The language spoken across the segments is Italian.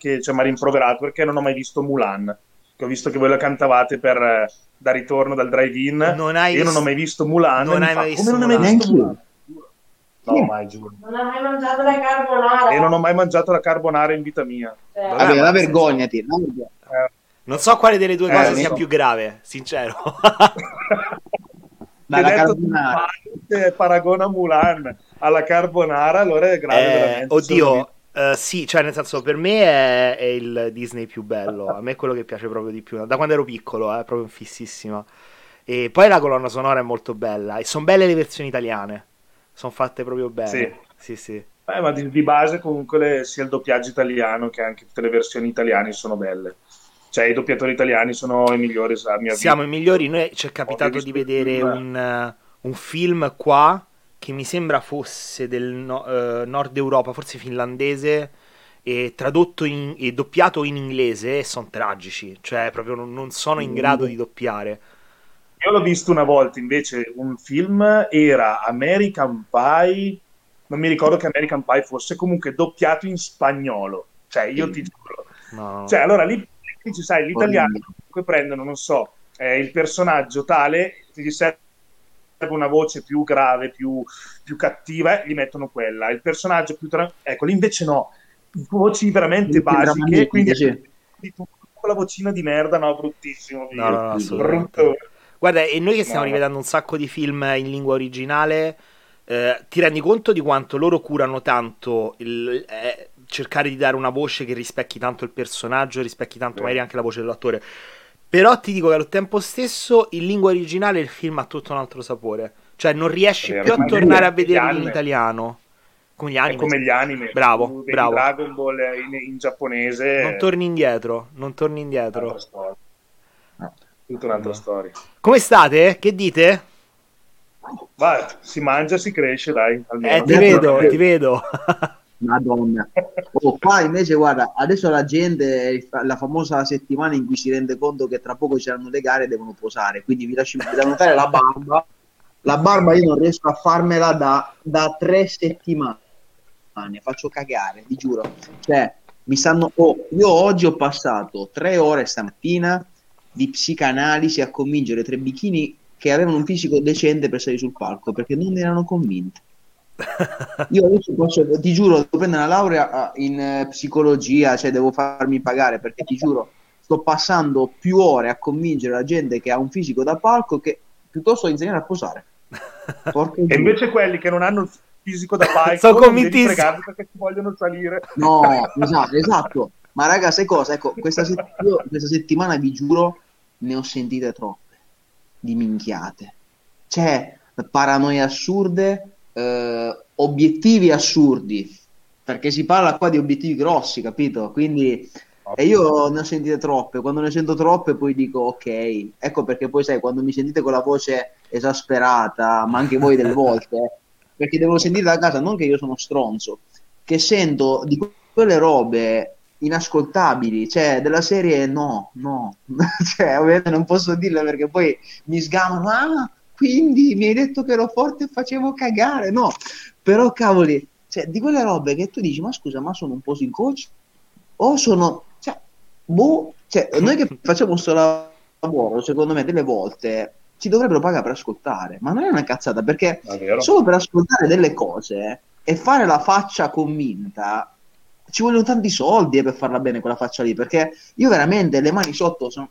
che cioè, mi ha rimproverato perché non ho mai visto Mulan. Che ho visto che voi la cantavate per, eh, da ritorno dal drive-in. Non hai Io non ho mai visto Mulan. Non hai fa, mai Come visto non hai mai visto Mulan? Mulan? No, mai giuro. Non hai mai mangiato la carbonara? E non ho mai mangiato la carbonara in vita mia. Cioè, Vabbè, Vabbè, la vergognati. la vergogna. Eh, Non so quale delle due Eh, cose sia so. più grave, sincero. Ma la carbonara. paragona Mulan alla carbonara, allora è grave Eh, oddio, eh, sì, cioè nel senso per me è, è il Disney più bello, a me è quello che piace proprio di più, da quando ero piccolo, è proprio fississima. E poi la colonna sonora è molto bella e sono belle le versioni italiane, sono fatte proprio bene. Sì. Sì, sì. Eh, ma di, di base comunque le- sia il doppiaggio italiano che anche tutte le versioni italiane sono belle. Cioè i doppiatori italiani sono i migliori, a mio avviso. Siamo i migliori, noi ci è capitato di vedere un, eh, un film qua che mi sembra fosse del no- eh, nord Europa, forse finlandese, e tradotto in- e doppiato in inglese sono tragici, cioè proprio non, sono in grado di doppiare. Io l'ho visto una volta invece, un film era American Pie, non mi ricordo che American Pie fosse, comunque doppiato in spagnolo. Cioè io ti giuro. No. Cioè allora lì dici, sai, l'italiano comunque prendono, non so, eh, il personaggio tale, gli serve una voce più grave, più, più cattiva, e gli mettono quella. Il personaggio più... Tra... Ecco, lì invece no. Voci veramente basiche, quindi di tu- con la vocina di merda, no, bruttissimo. No, no, no, Brutto. Guarda, e noi che stiamo rivedendo un sacco di film in lingua originale, eh, ti rendi conto di quanto loro curano tanto il, eh, cercare di dare una voce che rispecchi tanto il personaggio, rispecchi tanto Sì. magari anche la voce dell'attore. Però ti dico che allo tempo stesso in lingua originale il film ha tutto un altro sapore. Cioè non riesci Vero, più a tornare a vederlo in italiano. Come gli È anime. come gli anime. Bravo, Tu bravo. Dragon Ball in, in giapponese. Non torni indietro, non torni è indietro. Tutta un'altra No. storia. Come state? Che dite? Va, si mangia, si cresce, dai. Almeno. Eh, ti vedo, ti vedo. Madonna. Oh, qua invece, guarda, adesso la gente, la famosa settimana in cui si rende conto che tra poco c'erano le gare, devono posare. Quindi vi lascio fare la barba. La barba io non riesco a farmela da, da tre settimane. Faccio cagare, vi giuro. Cioè, mi stanno... oh, io oggi ho passato tre ore stamattina di psicanalisi a convincere tre bikini che avevano un fisico decente per salire sul palco perché non erano convinti. Io adesso posso, ti giuro, devo prendere una laurea ah, in eh, psicologia, cioè devo farmi pagare perché ti giuro, sto passando più ore a convincere la gente che ha un fisico da palco che piuttosto insegnare a posare. Porca E invece quelli che non hanno il fisico da palco Sono fregarli perché ti vogliono salire. No, esatto, esatto. Ma raga, sai cosa? Ecco, questa, sett- io questa settimana vi giuro ne ho sentite troppe di minchiate. Cioè, paranoie assurde, eh, obiettivi assurdi. Perché si parla qua di obiettivi grossi, capito? Quindi e io ne ho sentite troppe, quando ne sento troppe poi dico ok, ecco perché poi sai, quando mi sentite con la voce esasperata, ma anche voi delle volte, eh, perché devo sentire da casa, non che io sono stronzo, che sento di que- quelle robe inascoltabili, cioè della serie no, no, cioè ovviamente non posso dirle perché poi mi sgamano, ah, quindi mi hai detto che ero forte e facevo cagare, no, però cavoli, cioè di quelle robe che tu dici, ma scusa, ma sono un po' in coach? O sono, cioè, boh, cioè, noi che facciamo questo lavoro, secondo me, delle volte ci dovrebbero pagare per ascoltare, ma non è una cazzata, perché solo per ascoltare delle cose e fare la faccia convinta ci vogliono tanti soldi eh, per farla bene quella faccia lì, perché io veramente le mani sotto sono...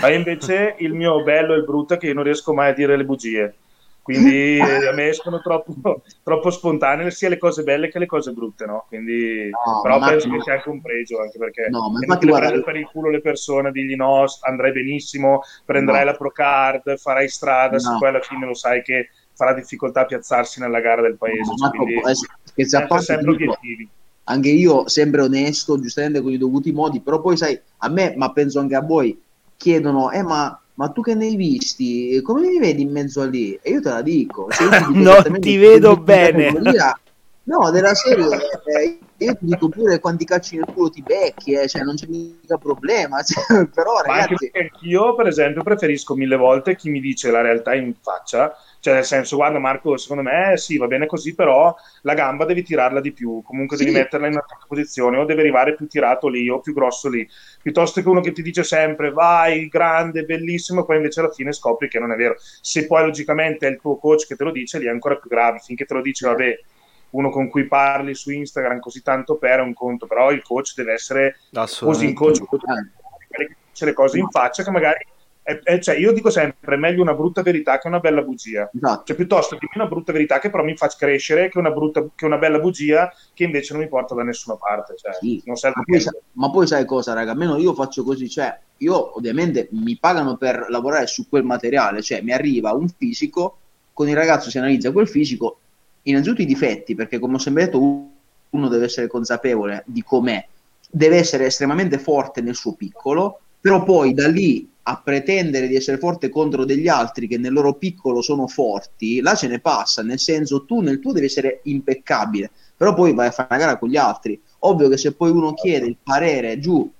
Ma invece il mio bello e il brutto è che io non riesco mai a dire le bugie. Quindi eh, a me escono troppo, troppo spontanee sia le cose belle che le cose brutte, no? Quindi, No, però penso che sia anche un pregio, anche perché No, ma è infatti guarda- prendere per il culo le persone, digli no, andrai benissimo, prenderai No. la Procard, farai strada, se No. poi alla fine lo sai che farà difficoltà a piazzarsi nella gara del paese. No, cioè, Marco, quindi a sempre, sempre obiettivi. anche io sempre onesto, giustamente con i dovuti modi, però poi sai, a me, ma penso anche a voi, chiedono, eh ma, ma tu che ne hai visti? Come mi vedi in mezzo a lì? E io te la dico. se io ti dico Non ti vedo bene. categoria, No, della serie, eh, io ti dico pure quanti calci nel culo ti becchi, eh, cioè non c'è mica problema, cioè, però Ma anche ragazzi... io, per esempio, preferisco mille volte chi mi dice la realtà in faccia, cioè nel senso, guarda Marco, secondo me sì, va bene così, però la gamba devi tirarla di più, comunque Sì. devi metterla in una certa posizione o deve arrivare più tirato lì o più grosso lì, piuttosto che uno che ti dice sempre vai, grande, bellissimo, poi invece alla fine scopri che non è vero. Se poi logicamente è il tuo coach che te lo dice, lì è ancora più grave, finché te lo dice, vabbè, uno con cui parli su Instagram così tanto per è un conto, però il coach deve essere così in coach, che dice le cose in faccia che magari è- è- cioè, io dico sempre è meglio una brutta verità che una bella bugia Esatto. cioè piuttosto dimmi una brutta verità che però mi fa crescere che una, brutta, che una bella bugia che invece non mi porta da nessuna parte cioè, Sì. non serve Ma poi, sa- ma poi sai cosa, raga? Almeno io faccio così, cioè, io ovviamente mi pagano per lavorare su quel materiale, cioè mi arriva un fisico, con il ragazzo si analizza quel fisico, innanzitutto i difetti, perché come ho sempre detto, uno deve essere consapevole di com'è, deve essere estremamente forte nel suo piccolo, però poi da lì a pretendere di essere forte contro degli altri che nel loro piccolo sono forti, là ce ne passa, nel senso tu nel tuo devi essere impeccabile, però poi vai a fare una gara con gli altri. Ovvio che se poi uno chiede il parere giù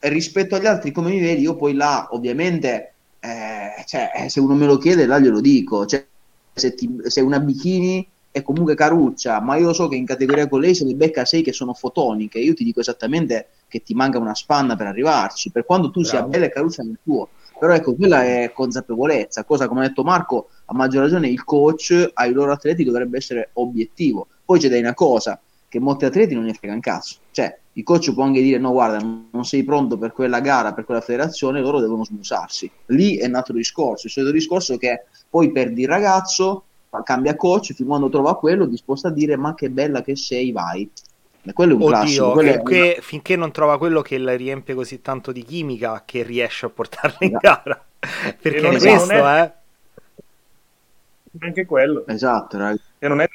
rispetto agli altri come mi vedi, io poi là ovviamente, eh, cioè, eh, se uno me lo chiede, là glielo dico. Cioè, se, ti, se una bikini è comunque caruccia, ma io so che in categoria con lei se ne becca 6 che sono fotoniche, io ti dico esattamente che ti manca una spanna per arrivarci, per quando tu sia Bravo. bella e caruccia nel tuo. Però ecco, quella è consapevolezza, cosa come ha detto Marco, a maggior ragione il coach ai loro atleti dovrebbe essere obiettivo. Poi c'è da una cosa, che molti atleti non ne frega un cazzo. Cioè, il coach può anche dire no, guarda, non sei pronto per quella gara, per quella federazione, loro devono smusarsi. Lì è nato il discorso, il solito discorso che poi perdi il ragazzo, cambia coach, fin quando trova quello, disposto a dire ma che bella che sei, vai. E quello è un classico. Oddio, quello è- finché, finché non trova quello che la riempie così tanto di chimica che riesce a portarla in Esatto. gara. Perché non è questo, è- eh. anche quello Esatto, ragazzi. e non è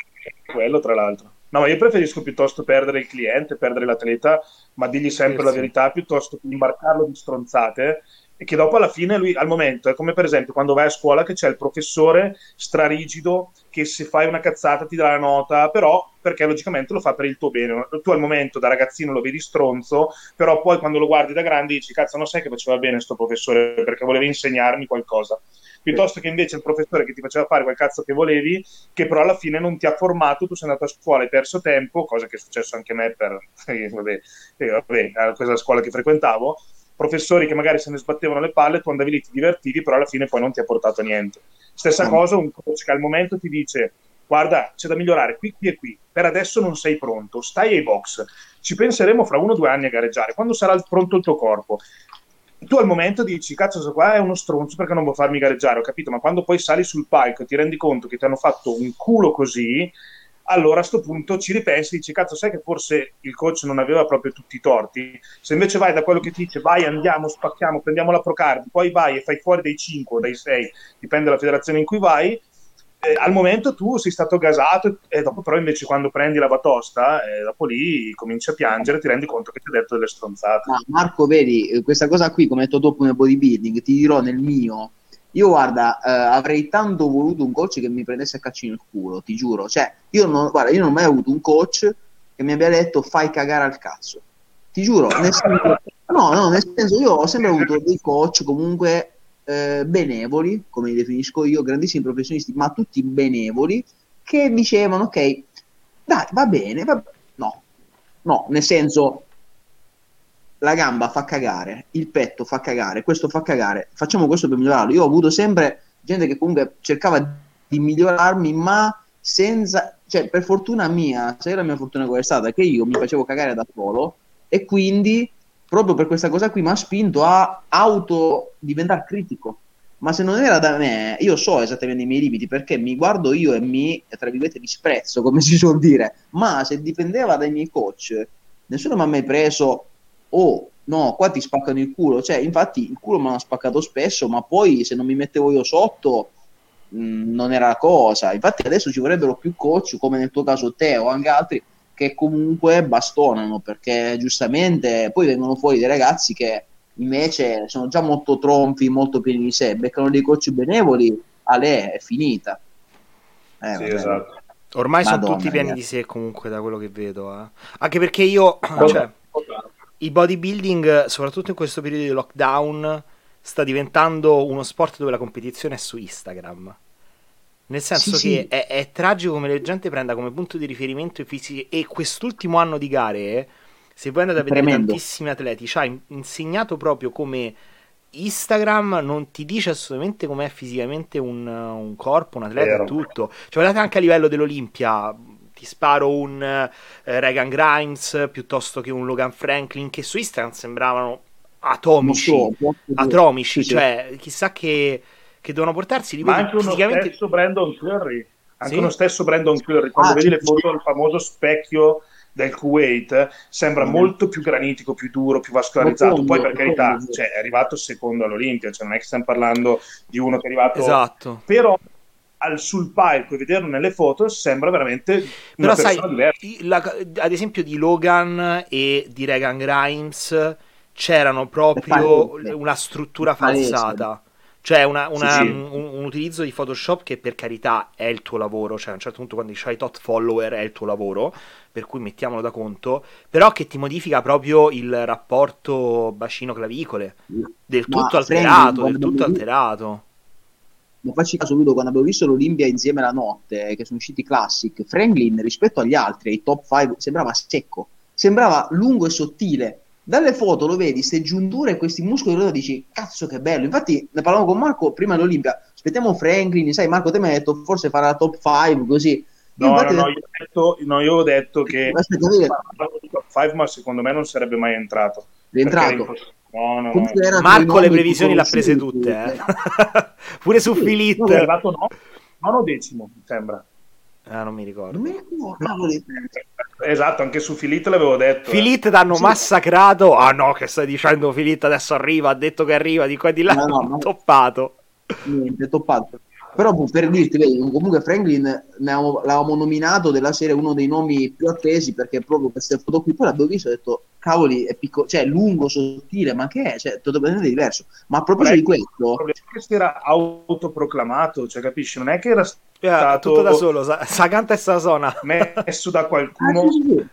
quello tra l'altro no ma io preferisco piuttosto perdere il cliente perdere l'atleta ma digli sempre Sì, la sì. verità piuttosto che imbarcarlo di stronzate e che dopo alla fine lui al momento è come per esempio quando vai a scuola che c'è il professore strarigido che se fai una cazzata ti dà la nota però perché logicamente lo fa per il tuo bene. Tu al momento da ragazzino lo vedi stronzo però poi quando lo guardi da grande dici cazzo non sai che faceva bene sto professore perché voleva insegnarmi qualcosa. Piuttosto che invece il professore che ti faceva fare quel cazzo che volevi che però alla fine non ti ha formato, tu sei andato a scuola e hai perso tempo, cosa che è successo anche a me per vabbè, vabbè, quella scuola che frequentavo, professori che magari se ne sbattevano le palle, tu andavi lì, ti divertivi, però alla fine poi non ti ha portato a niente. Stessa Mm. cosa, un coach che al momento ti dice guarda, c'è da migliorare qui, qui e qui, per adesso non sei pronto, stai ai box, ci penseremo fra uno o due anni a gareggiare, quando sarà pronto il tuo corpo. Tu al momento dici, cazzo, questo qua è uno stronzo perché non vuoi farmi gareggiare, ho capito, ma quando poi sali sul palco e ti rendi conto che ti hanno fatto un culo così, allora a sto punto ci ripensi e dici, cazzo, sai che forse il coach non aveva proprio tutti i torti? Se invece vai da quello che ti dice, vai, andiamo, spacchiamo, prendiamo la Procard, poi vai e fai fuori dai 5 o dai 6, dipende dalla federazione in cui vai, eh, al momento tu sei stato gasato e dopo però invece quando prendi la batosta, eh, dopo lì cominci a piangere, ti rendi conto che ti ha detto delle stronzate. Ma Marco, vedi, eh, questa cosa qui, come hai detto dopo nel bodybuilding, ti dirò nel mio. Io, guarda, eh, avrei tanto voluto un coach che mi prendesse a calci nel culo, ti giuro. Cioè, io non, guarda, io non ho mai avuto un coach che mi abbia detto fai cagare al cazzo. Ti giuro, nel senso, no, no, nel senso, io ho sempre avuto dei coach comunque eh, benevoli, come li definisco io, grandissimi professionisti, ma tutti benevoli, che dicevano, ok, dai, va bene, va... no, no, nel senso, la gamba fa cagare, il petto fa cagare, questo fa cagare, facciamo questo per migliorarlo. Io ho avuto sempre gente che comunque cercava di migliorarmi, ma senza, cioè per fortuna mia, se la mia fortuna qual è stata, che io mi facevo cagare da solo e quindi proprio per questa cosa qui mi ha spinto a auto diventare critico. Ma se non era da me, io so esattamente i miei limiti perché mi guardo io e mi, tra virgolette, disprezzo, come si suol dire. Ma se dipendeva dai miei coach, nessuno mi ha mai preso oh no, qua ti spaccano il culo. Cioè, infatti il culo me l'hanno spaccato spesso, ma poi se non mi mettevo io sotto mh, non era la cosa. Infatti adesso ci vorrebbero più coach, come nel tuo caso te o anche altri, che comunque bastonano, perché giustamente poi vengono fuori dei ragazzi che invece sono già molto tronfi, molto pieni di sé, beccano dei coach benevoli, a lei è finita. Eh, Sì, esatto. Ormai sono Madonna, tutti pieni ragazzi. di sé comunque da quello che vedo. eh. Anche perché io, cioè, il bodybuilding, soprattutto in questo periodo di lockdown, sta diventando uno sport dove la competizione è su Instagram. Nel senso Sì, che sì. È, è tragico come la gente prenda come punto di riferimento i fisici e quest'ultimo anno di gare, se voi andate a vedere tremendo. tantissimi atleti, ci ha in- insegnato proprio come Instagram non ti dice assolutamente com'è fisicamente un, un corpo, un atleta e tutto. Cioè, guardate anche a livello dell'Olimpia, ti sparo un eh, Regan Grimes piuttosto che un Logan Franklin che su Instagram sembravano atomici, molto- atomici, sì, sì. cioè chissà che, che devono portarsi, li Ma anche uno fisicamente... stesso Brandon Curry, anche Sì. uno stesso Brandon Curry, quando Ah, vedi sì, le foto del famoso specchio del Kuwait, sembra Mm. molto più granitico, più duro, più vascolarizzato. Poi, per carità, sì. cioè, è arrivato secondo all'Olimpia, cioè, non è che stiamo parlando di uno che è arrivato. Esatto. Però al, sul palco e vederlo nelle foto sembra veramente una Però sai, la- ad esempio di Logan e di Regan Grimes c'erano proprio una struttura falsata. Cioè una- una- Sì, sì. Un, un utilizzo di Photoshop che per carità è il tuo lavoro, cioè a un certo punto quando hai tot follower è il tuo lavoro, per cui mettiamolo da conto, però che ti modifica proprio il rapporto bacino-clavicole, del Ma tutto alterato, del tutto alterato. Ma facci caso, Ludo, quando abbiamo visto l'Olimpia insieme la notte, eh, che sono usciti Classic, Franklin rispetto agli altri, ai top 5, sembrava secco, sembrava lungo e sottile. Dalle foto lo vedi, ste giunture e questi muscoli, allora dici, cazzo che bello. Infatti ne parlavamo con Marco prima dell'Olimpia, aspettiamo Franklin, sai Marco, te mi hai detto forse farà la top 5, così. No, no, infatti no, ho io ho detto, no, io ho detto che Aspetta, parlavo top 5, ma secondo me non sarebbe mai entrato. è entrato. Perché era imposs- No, no, no. Marco le previsioni le ha prese tutte, eh. eh. Pure su Sì, No, è Filit. arrivato no, nono decimo, mi sembra. Ah, non mi ricordo. Non mi ricordo. Esatto, anche su Filit l'avevo detto. eh. Filit t'hanno Sì. massacrato. Ah no, che stai dicendo Filit adesso arriva, ha detto che arriva di qua e di là, No, no, no. toppato. niente, toppato. Però boh, per dirti, vedi, comunque Franklin ne avevamo- l'avevamo nominato della serie uno dei nomi più attesi perché proprio queste foto qui, poi l'abbiamo visto e ho detto, cavoli, è piccolo, cioè lungo, sottile, ma che è? Cioè, totalmente diverso. Ma a proposito di questo, si era autoproclamato, cioè capisci? Non è che era Eh, stato tutto da solo, sa, sa canta e sa suona. messo da Ah, qualcuno. sì, sì, sì.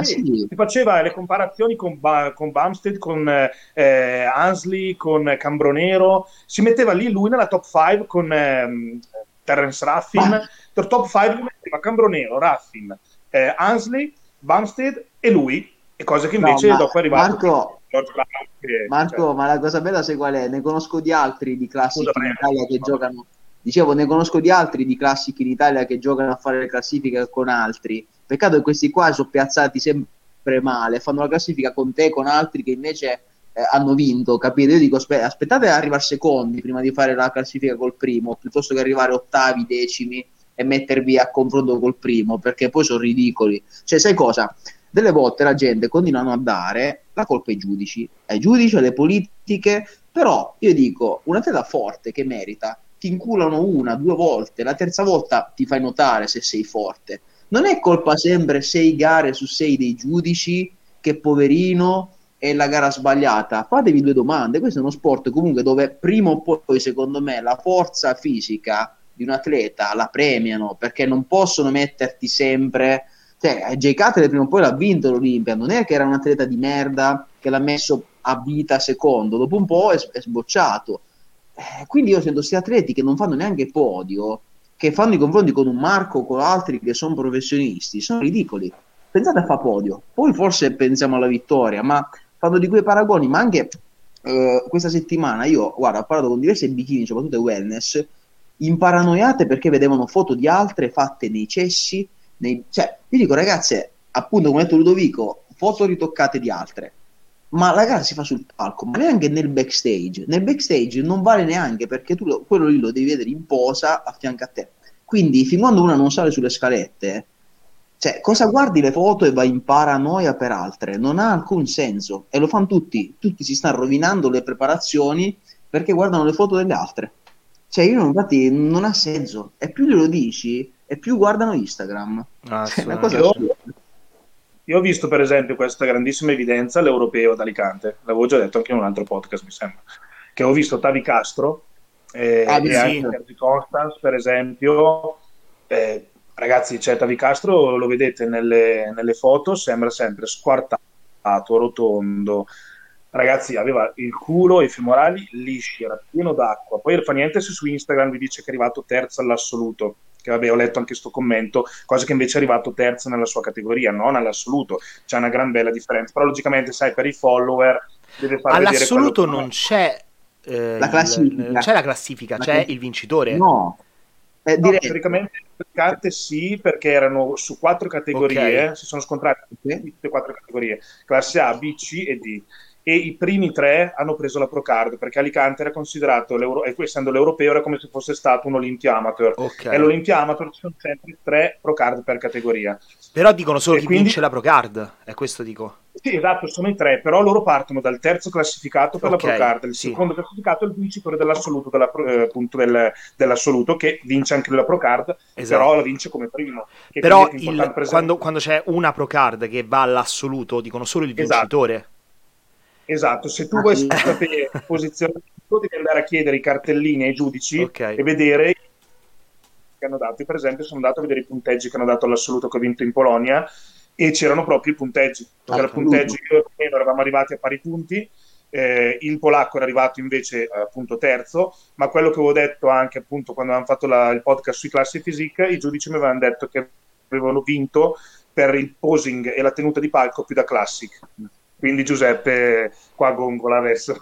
Sì. Si faceva le comparazioni con, Ba- con Bumstead, con eh, Ansley, con Cambronero. Si metteva lì lui nella top 5 con ehm, Terence Raffin. Per top 5 lui metteva Cambronero, Raffin, eh, Ansley, Bumstead e lui. E cose che invece No, ma dopo è arrivato Marco- che- Marco, cioè, ma la cosa bella sai qual è? Ne conosco di altri di classici Scusa, in. Italia che giocano. Dicevo, ne conosco di altri di classici in Italia che giocano a fare le classifiche con altri. Peccato che questi qua sono piazzati sempre male, fanno la classifica con te, con altri che invece eh, hanno vinto, capite? Io dico, aspe- aspettate ad arrivare secondi prima di fare la classifica col primo, piuttosto che arrivare ottavi, decimi e mettervi a confronto col primo, perché poi sono ridicoli. Cioè, sai cosa? Delle volte la gente continuano a dare la colpa ai giudici, ai giudici, alle politiche, però io dico, un atleta forte che merita, ti inculano una, due volte, la terza volta ti fai notare se sei forte. Non è colpa sempre sei gare su sei dei giudici, che poverino è la gara sbagliata. Fatevi due domande, questo è uno sport comunque dove prima o poi, secondo me, la forza fisica di un atleta la premiano, perché non possono metterti sempre cioè, Jay Cutler prima o poi l'ha vinto l'Olimpia, non è che era un atleta di merda che l'ha messo a vita secondo, dopo un po' è, è sbocciato. Eh, quindi io sento questi atleti che non fanno neanche podio, che fanno i confronti con un Marco o con altri che sono professionisti, sono ridicoli. Pensate a fa podio, poi forse pensiamo alla vittoria, ma fanno di quei paragoni, ma anche eh, questa settimana io, guarda, ho parlato con diversi bikini, soprattutto wellness, imparanoiate perché vedevano foto di altre fatte nei cessi, nei... cioè, io dico ragazze, appunto come ha detto Ludovico, foto ritoccate di altre, ma la gara si fa sul palco, ma neanche nel backstage, nel backstage non vale neanche perché tu lo- quello lì lo devi vedere in posa a fianco a te, quindi fin quando una non sale sulle scalette, cioè, cosa guardi le foto e vai in paranoia per altre? Non ha alcun senso e lo fanno tutti, tutti si stanno rovinando le preparazioni perché guardano le foto delle altre. Cioè, io infatti non ha senso. E più glielo dici, e più guardano Instagram. Ah, Cioè, è una cosa assolutamente. Io ho visto per esempio questa grandissima evidenza all'Europeo d'Alicante, l'avevo già detto anche in un altro podcast, mi sembra, che ho visto Tavi Castro eh, Ah, e sì. anche Sergi Constance, per esempio, eh, Ragazzi, cioè, Tavi Castro lo vedete nelle, nelle foto, sembra sempre squartato, rotondo. Ragazzi, aveva il culo e i femorali lisci, era pieno d'acqua. Poi fa niente se su Instagram vi dice che è arrivato terzo all'assoluto. Che vabbè, ho letto anche questo commento, cosa che invece è arrivato terzo nella sua categoria, non all'assoluto. C'è una gran bella differenza. Però logicamente, sai, per i follower deve far All'assoluto non c'è, eh, La il- classifica. non c'è la classifica, La c'è class- il vincitore. No, eh, No, direi teoricamente le carte sì, perché erano su quattro categorie, Ok. si sono scontrate tutte e quattro categorie, classe A, B, C e D. E i primi tre hanno preso la Pro Card, perché Alicante era considerato, l'euro- e essendo l'europeo, era come se fosse stato un Olympia Amateur. Ok. E all'Olympia Amateur ci sono sempre tre Pro Card per categoria. Però dicono solo E chi quindi- vince la Procard, è questo dico. Sì, esatto, sono i tre, però loro partono dal terzo classificato per Ok, la Pro Card, il sì. secondo classificato è il vincitore dell'assoluto, della eh, appunto del- dell'assoluto, che vince anche la Pro Card, Esatto. però la vince come primo. Però il- quando, quando c'è una Procard che va all'assoluto, dicono solo il Esatto. vincitore. Esatto, se tu Ah, vuoi sapere posizionamento, devi andare a chiedere i cartellini ai giudici Ok. e vedere che hanno dato. Io, per esempio, sono andato a vedere i punteggi che hanno dato all'assoluto che ho vinto in Polonia e c'erano proprio i punteggi. Perché al punteggio io e Romero eravamo arrivati a pari punti, eh, il polacco era arrivato invece appunto terzo, ma quello che avevo detto anche appunto quando avevamo fatto la- il podcast sui classi physique, i giudici mi avevano detto che avevano vinto per il posing e la tenuta di palco più da classic. Quindi Giuseppe qua gongola adesso.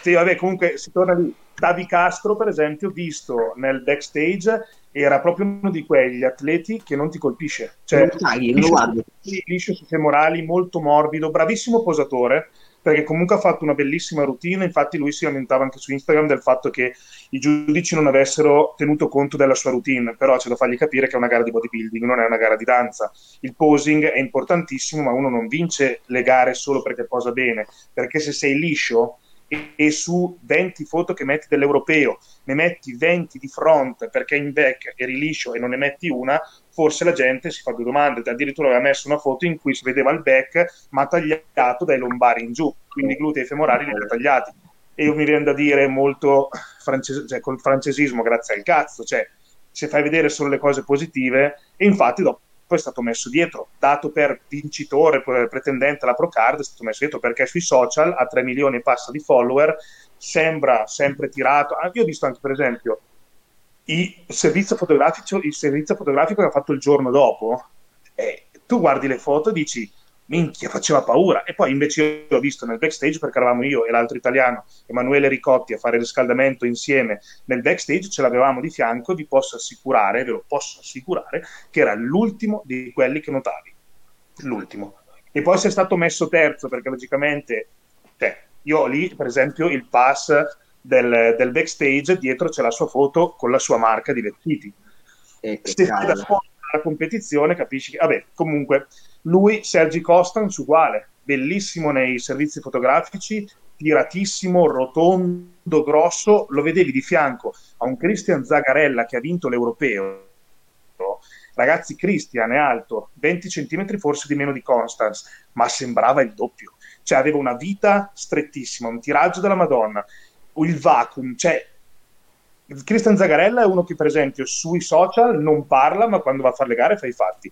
sì, vabbè, comunque si torna lì. Tavi Castro, per esempio, visto nel backstage, era proprio uno di quegli atleti che non ti colpisce. Cioè, Non tagli, non lo liscio, guardi. liscio sui femorali, molto morbido, bravissimo posatore, perché comunque ha fatto una bellissima routine. Infatti, lui si lamentava anche su Instagram del fatto che i giudici non avessero tenuto conto della sua routine, però c'è da fargli capire che è una gara di bodybuilding, non è una gara di danza. Il posing è importantissimo, ma uno non vince le gare solo perché posa bene, perché se sei liscio e, e su 20 foto che metti dell'europeo ne metti 20 di front perché in back eri liscio e non ne metti una, forse la gente si fa due domande. Addirittura aveva messo una foto in cui si vedeva il back ma tagliato dai lombari in giù, quindi i glutei femorali li aveva tagliati. E io mi viene da dire molto francese, cioè, col francesismo, grazie al cazzo, cioè se fai vedere solo le cose positive, e infatti dopo è stato messo dietro, dato per vincitore, pretendente alla Procard, è stato messo dietro perché sui social a 3 milioni e passa di follower sembra sempre tirato. Ah, Io ho visto anche, per esempio, il servizio fotografico, il servizio fotografico che ha fatto il giorno dopo, e tu guardi le foto e dici minchia, faceva paura. E poi invece io ho visto nel backstage, perché eravamo io e l'altro italiano, Emanuele Ricotti, a fare il riscaldamento insieme nel backstage, ce l'avevamo di fianco, vi posso assicurare, ve lo posso assicurare, che era l'ultimo di quelli che notavi. L'ultimo. E poi si è stato messo terzo, perché logicamente, cioè, io ho lì, per esempio, il pass del, del backstage, dietro c'è la sua foto con la sua marca di vestiti Eh, se fai da fuori dalla competizione capisci che, vabbè, comunque, lui, Sergi Costans, uguale, bellissimo nei servizi fotografici, tiratissimo, rotondo, grosso, lo vedevi di fianco a un Christian Zagarella che ha vinto l'europeo. Ragazzi, Christian è alto 20 cm forse di meno di Constance, ma sembrava il doppio. Cioè, aveva una vita strettissima, un tiraggio della Madonna, il vacuum, cioè Christian Zagarella è uno che per esempio sui social non parla ma quando va a fare le gare fa i fatti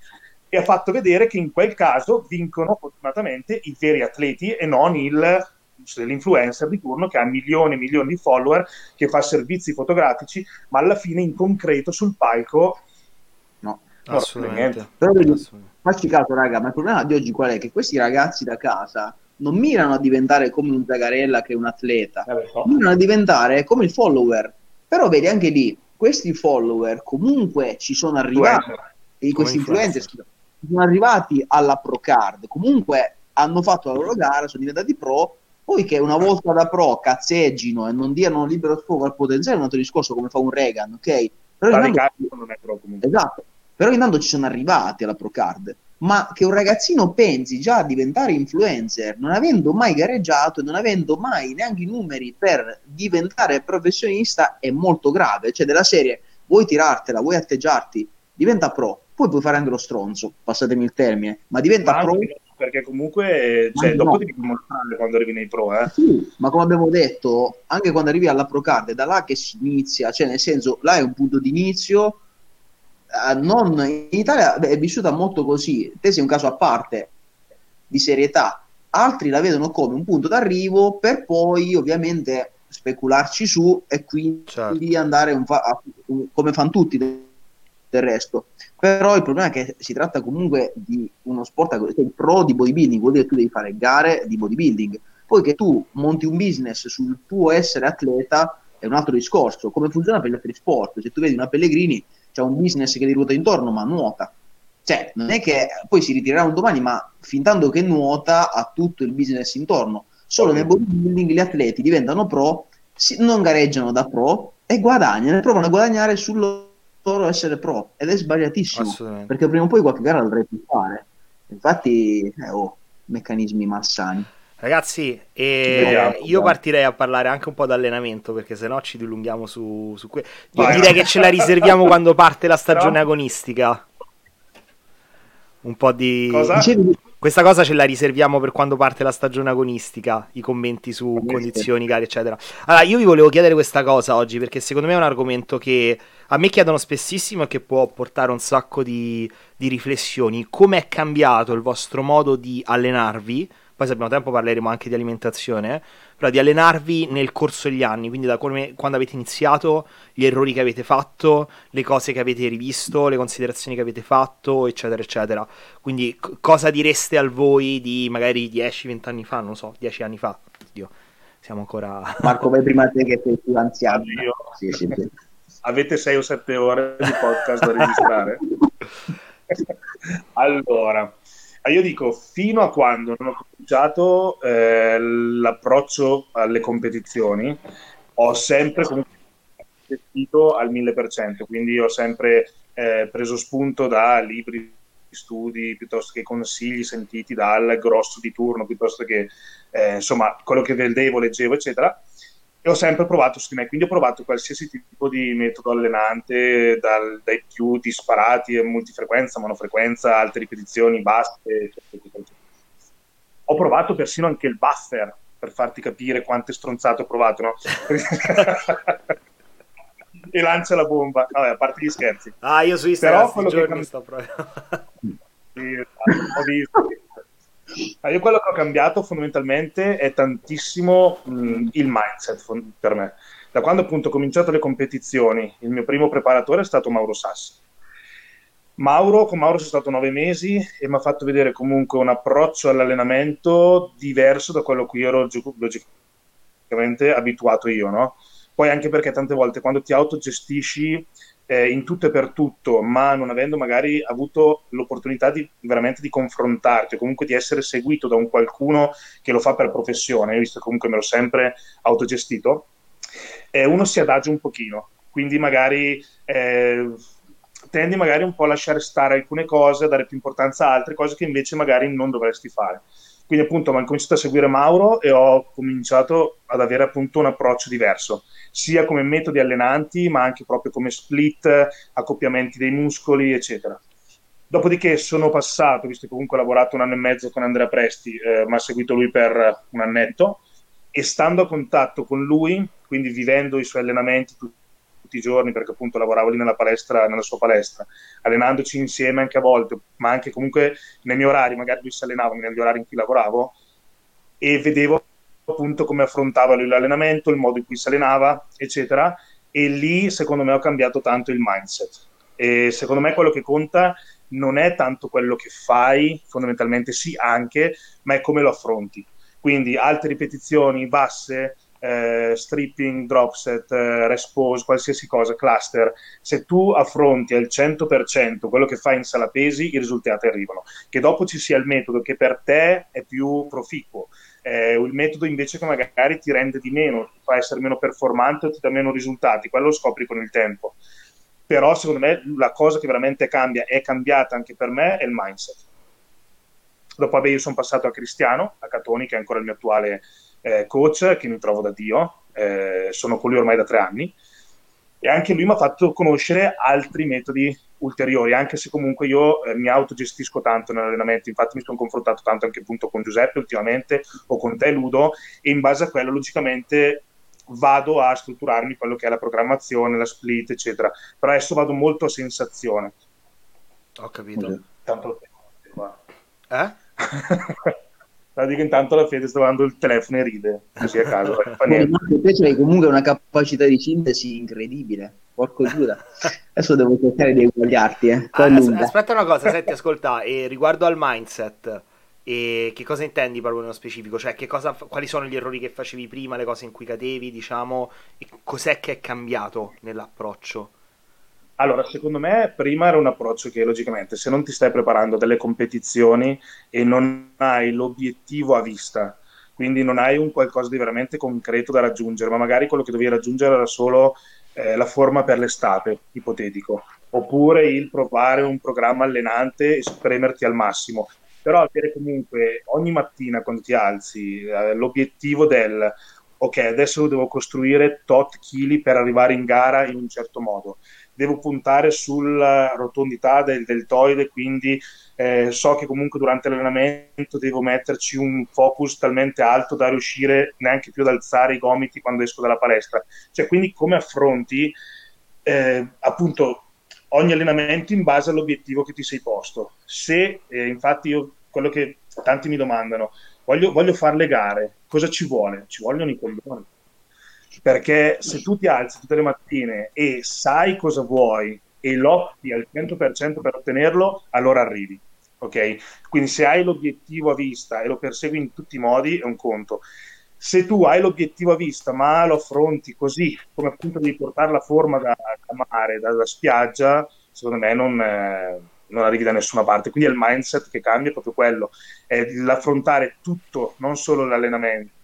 e ha fatto vedere che in quel caso vincono fortunatamente i veri atleti e non il l'influencer di turno che ha milioni e milioni di follower che fa servizi fotografici ma alla fine in concreto sul palco No. No, Assolutamente. Facci caso, raga, ma il problema di oggi qual è? Che questi ragazzi da casa non mirano a diventare come un Zagarella che è un atleta, eh, so. mirano a diventare come il follower. Però vedi anche lì, questi follower comunque ci sono arrivati, e questi influencer. influencer sono arrivati alla pro card, comunque hanno fatto la loro gara, sono diventati pro, poi che una volta da pro cazzeggino e non diano libero sfogo al potenziale è un altro discorso come fa un Reagan, ok? Però intanto- non è pro comunque. Esatto, però intanto ci sono arrivati alla Pro Card, ma che un ragazzino pensi già a diventare influencer, non avendo mai gareggiato e non avendo mai neanche i numeri per diventare professionista, è molto grave. Cioè, della serie, vuoi tirartela, vuoi atteggiarti, diventa pro, poi puoi fare anche lo stronzo, passatemi il termine, ma diventa ma pro perché comunque cioè, Ma dopo no. devi dimostrare quando arrivi nei pro, eh. Sì, ma come abbiamo detto, anche quando arrivi alla Pro Card è da là che si inizia, cioè nel senso, là è un punto di inizio. eh, non, in Italia beh, è vissuta molto così. Te sei un caso a parte di serietà, altri la vedono come un punto d'arrivo per poi ovviamente specularci su e quindi Certo. andare un fa- come fanno tutti del resto. Però il problema è che si tratta comunque di uno sport, cioè pro di bodybuilding vuol dire che tu devi fare gare di bodybuilding. Poi che tu monti un business sul tuo essere atleta è un altro discorso. Come funziona per gli altri sport? Se tu vedi una Pellegrini, c'è un business che gli ruota intorno, ma nuota. Cioè, non è che poi si ritirerà un domani, ma fin tanto che nuota ha tutto il business intorno. Solo nel bodybuilding gli atleti diventano pro, non gareggiano da pro e guadagnano, provano a guadagnare sul loro essere pro. Ed è sbagliatissimo perché prima o poi qualche gara dovrei fare. Infatti, eh, oh, meccanismi malsani. Ragazzi, e Vediamo, io partirei a parlare anche un po' d'allenamento perché sennò ci dilunghiamo su, su que- Io direi che ce la riserviamo quando parte la stagione agonistica. Un po' di... Cosa? Dicevi, Questa cosa ce la riserviamo per quando parte la stagione agonistica, i commenti su sì. condizioni, gare, eccetera. Allora, io vi volevo chiedere questa cosa oggi perché secondo me è un argomento che a me chiedono spessissimo e che può portare un sacco di, di riflessioni. Come è cambiato il vostro modo di allenarvi? Poi se abbiamo tempo parleremo anche di alimentazione, eh, però di allenarvi nel corso degli anni, quindi da come, quando avete iniziato, gli errori che avete fatto, le cose che avete rivisto, le considerazioni che avete fatto, eccetera, eccetera. Quindi c- cosa direste al voi di magari 10-20 anni fa, non so, 10 anni fa? Oddio, siamo ancora... Marco, vai prima te che sei più anziano. Io. Sì, sì, sì. Avete 6 o 7 ore di podcast da registrare? allora, io dico, fino a quando non ho cominciato eh, l'approccio alle competizioni, ho sempre comunque gestito al 1000%, quindi ho sempre eh, preso spunto da libri, studi, piuttosto che consigli sentiti dal grosso di turno, piuttosto che eh, insomma quello che vedevo, leggevo, eccetera e ho sempre provato su di me, quindi ho provato qualsiasi tipo di metodo allenante, dal- dai più disparati, multifrequenza, monofrequenza, alte ripetizioni, basse. Ho provato persino anche il buffer, per farti capire quante stronzate ho provato, no? e lancia la bomba, vabbè, a parte gli scherzi. Ah, io su Instagram Però quello che sto proprio... Sì, esatto, ho visto. Ma io quello che ho cambiato fondamentalmente è tantissimo mh, il mindset fon- per me. Da quando appunto ho cominciato le competizioni, il mio primo preparatore è stato Mauro Sassi. Mauro, con Mauro sono stato nove mesi e mi ha fatto vedere comunque un approccio all'allenamento diverso da quello a cui ero logicamente abituato io, no? Poi anche perché tante volte quando ti autogestisci eh, in tutto e per tutto, ma non avendo magari avuto l'opportunità di veramente di confrontarti o comunque di essere seguito da un qualcuno che lo fa per professione, io visto che comunque me l'ho sempre autogestito, eh, uno si adagia un pochino, quindi magari eh, tendi magari un po' a lasciare stare alcune cose, a dare più importanza a altre cose che invece magari non dovresti fare. Quindi appunto ho cominciato a seguire Mauro e ho cominciato ad avere appunto un approccio diverso, sia come metodi allenanti, ma anche proprio come split, accoppiamenti dei muscoli, eccetera. Dopodiché sono passato, visto che comunque ho lavorato un anno e mezzo con Andrea Presti, eh, mi ha seguito lui per un annetto, e stando a contatto con lui, quindi vivendo i suoi allenamenti tutti tutti i giorni, perché appunto lavoravo lì nella palestra, nella sua palestra, allenandoci insieme anche a volte, ma anche comunque nei miei orari, magari lui si allenava negli orari in cui lavoravo, e vedevo appunto come affrontava lui l'allenamento, il modo in cui si allenava, eccetera, e lì secondo me ho cambiato tanto il mindset. E secondo me quello che conta non è tanto quello che fai, fondamentalmente sì anche, ma è come lo affronti. Quindi alte ripetizioni, basse, eh, stripping, drop set, eh, rest pose, qualsiasi cosa, cluster, se tu affronti al 100% quello che fai in sala pesi, i risultati arrivano. Che dopo ci sia il metodo che per te è più proficuo, eh, il metodo invece che magari ti rende di meno, ti fa essere meno performante o ti dà meno risultati, quello lo scopri con il tempo. Però secondo me la cosa che veramente cambia, è cambiata anche per me, è il mindset. Dopo, vabbè, io sono passato a Cristiano, a Catoni, che è ancora il mio attuale eh, coach, che mi trovo da Dio, eh, sono con lui ormai da tre anni, e anche lui mi ha fatto conoscere altri metodi ulteriori, anche se comunque io eh, mi autogestisco tanto nell'allenamento, infatti mi sono confrontato tanto anche appunto con Giuseppe ultimamente o con te Ludo e in base a quello logicamente vado a strutturarmi quello che è la programmazione, la split eccetera, però adesso vado molto a sensazione. Ho capito. Tanto Eh? Dico intanto la Fede sta dando il telefono e ride, così a caso. fa niente. Te c'hai comunque una capacità di sintesi incredibile. Porco Giuda. Adesso devo cercare di eguagliarti, eh. Ah, aspetta una cosa, senti, ascolta, e riguardo al mindset, e che cosa intendi proprio nello specifico? Cioè, che cosa, quali sono gli errori che facevi prima, le cose in cui cadevi, diciamo, e cos'è che è cambiato nell'approccio? Allora, secondo me prima era un approccio che logicamente se non ti stai preparando delle competizioni e non hai l'obiettivo a vista, quindi non hai un qualcosa di veramente concreto da raggiungere, ma magari quello che dovevi raggiungere era solo eh, la forma per l'estate, ipotetico, oppure il provare un programma allenante e spremerti al massimo. Però avere comunque ogni mattina quando ti alzi eh, l'obiettivo del ok, adesso devo costruire tot chili per arrivare in gara in un certo modo devo puntare sulla rotondità del deltoide, quindi eh, so che comunque durante l'allenamento devo metterci un focus talmente alto da riuscire neanche più ad alzare i gomiti quando esco dalla palestra. Cioè, quindi come affronti eh, appunto ogni allenamento in base all'obiettivo che ti sei posto. Se eh, infatti io quello che tanti mi domandano, voglio, voglio fare le gare, cosa ci vuole? Ci vogliono i coglioni perché se tu ti alzi tutte le mattine e sai cosa vuoi e lotti al 100% per ottenerlo, allora arrivi. Ok? Quindi se hai l'obiettivo a vista e lo persegui in tutti i modi è un conto. Se tu hai l'obiettivo a vista ma lo affronti così, come appunto devi portare la forma da, da mare, dalla spiaggia, secondo me non, eh, non arrivi da nessuna parte. Quindi è il mindset che cambia, proprio quello, è l'affrontare tutto, non solo l'allenamento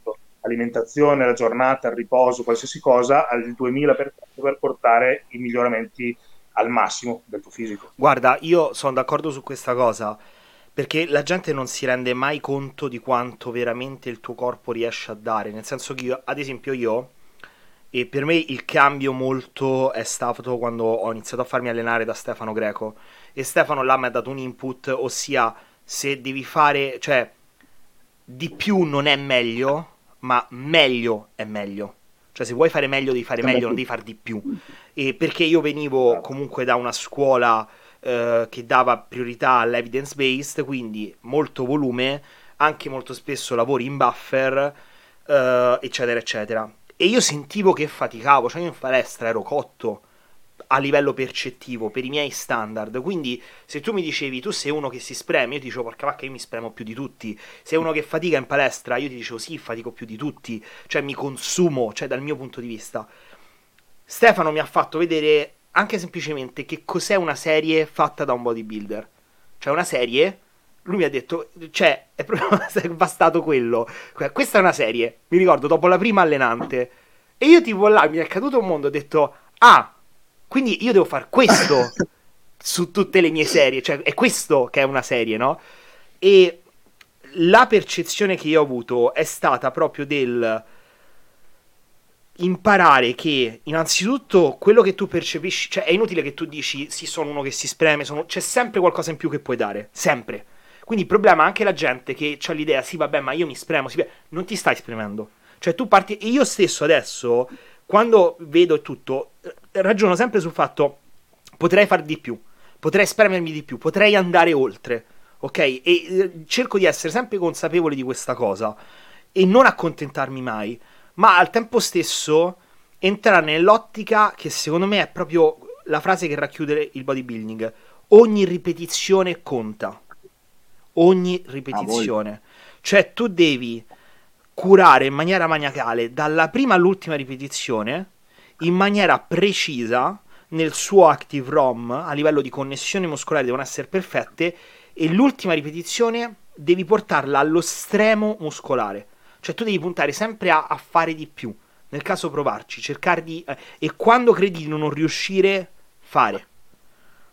alimentazione, la giornata, il riposo, qualsiasi cosa al 2000% per portare i miglioramenti al massimo del tuo fisico. Guarda, io sono d'accordo su questa cosa perché la gente non si rende mai conto di quanto veramente il tuo corpo riesce a dare. Nel senso che io, ad esempio, io, e per me il cambio molto è stato quando ho iniziato a farmi allenare da Stefano Greco. E Stefano là mi ha dato un input, ossia se devi fare, cioè, di più non è meglio, ma meglio è meglio. Cioè, se vuoi fare meglio, devi fare meglio, non devi fare di più. E perché io venivo comunque da una scuola eh, che dava priorità all'evidence based, quindi molto volume, anche molto spesso lavori in buffer, eh, eccetera, eccetera. E io sentivo che faticavo, cioè io in palestra ero cotto a livello percettivo per i miei standard. Quindi, se tu mi dicevi tu sei uno che si spreme, io ti dicevo porca vacca, io mi spremo più di tutti. Sei uno che fatica in palestra, io ti dicevo sì, fatico più di tutti, cioè mi consumo, cioè dal mio punto di vista. Stefano mi ha fatto vedere anche semplicemente che cos'è una serie fatta da un bodybuilder. Cioè una serie, lui mi ha detto, cioè è proprio bastato quello. Questa è una serie, mi ricordo dopo la prima allenante. E io tipo là mi è caduto un mondo, ho detto, ah, quindi io devo fare questo su tutte le mie serie, cioè è questo che è una serie, no? E la percezione che io ho avuto è stata proprio del imparare che innanzitutto quello che tu percepisci, cioè è inutile che tu dici sì sono uno che si spreme, sono... c'è sempre qualcosa in più che puoi dare, sempre. Quindi il problema è anche la gente che ha l'idea sì vabbè ma io mi spremo, si... non ti stai spremendo. Cioè tu parti, io stesso adesso quando vedo tutto ragiono sempre sul fatto potrei far di più, potrei spremermi di più, potrei andare oltre, ok? E eh, cerco di essere sempre consapevole di questa cosa e non accontentarmi mai, ma al tempo stesso entrare nell'ottica che secondo me è proprio la frase che racchiude il bodybuilding. Ogni ripetizione conta. Ogni ripetizione. Cioè tu devi curare in maniera maniacale dalla prima all'ultima ripetizione in maniera precisa nel suo active ROM a livello di connessioni muscolari devono essere perfette e l'ultima ripetizione devi portarla allo stremo muscolare. Cioè tu devi puntare sempre a, a fare di più nel caso provarci cercare di eh, e quando credi di non riuscire fare.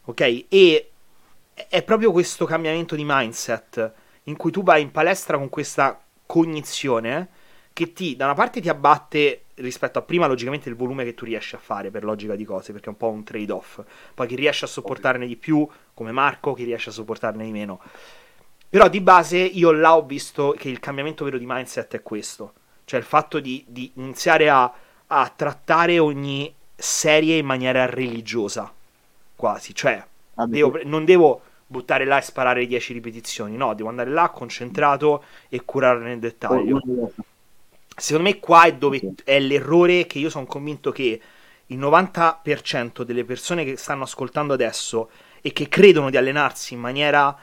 Ok? E è proprio questo cambiamento di mindset in cui tu vai in palestra con questa cognizione che ti da una parte ti abbatte rispetto a prima, logicamente il volume che tu riesci a fare per logica di cose, perché è un po' un trade-off. Poi chi riesce a sopportarne di più, come Marco, chi riesce a sopportarne di meno. Però di base io là ho visto che il cambiamento vero di mindset è questo, cioè il fatto di, di iniziare a, a trattare ogni serie in maniera religiosa, quasi, cioè devo, non devo buttare là e sparare 10 ripetizioni, no, devo andare là concentrato e curare nel dettaglio. Secondo me qua è dove è l'errore che io sono convinto che il 90% delle persone che stanno ascoltando adesso e che credono di allenarsi in maniera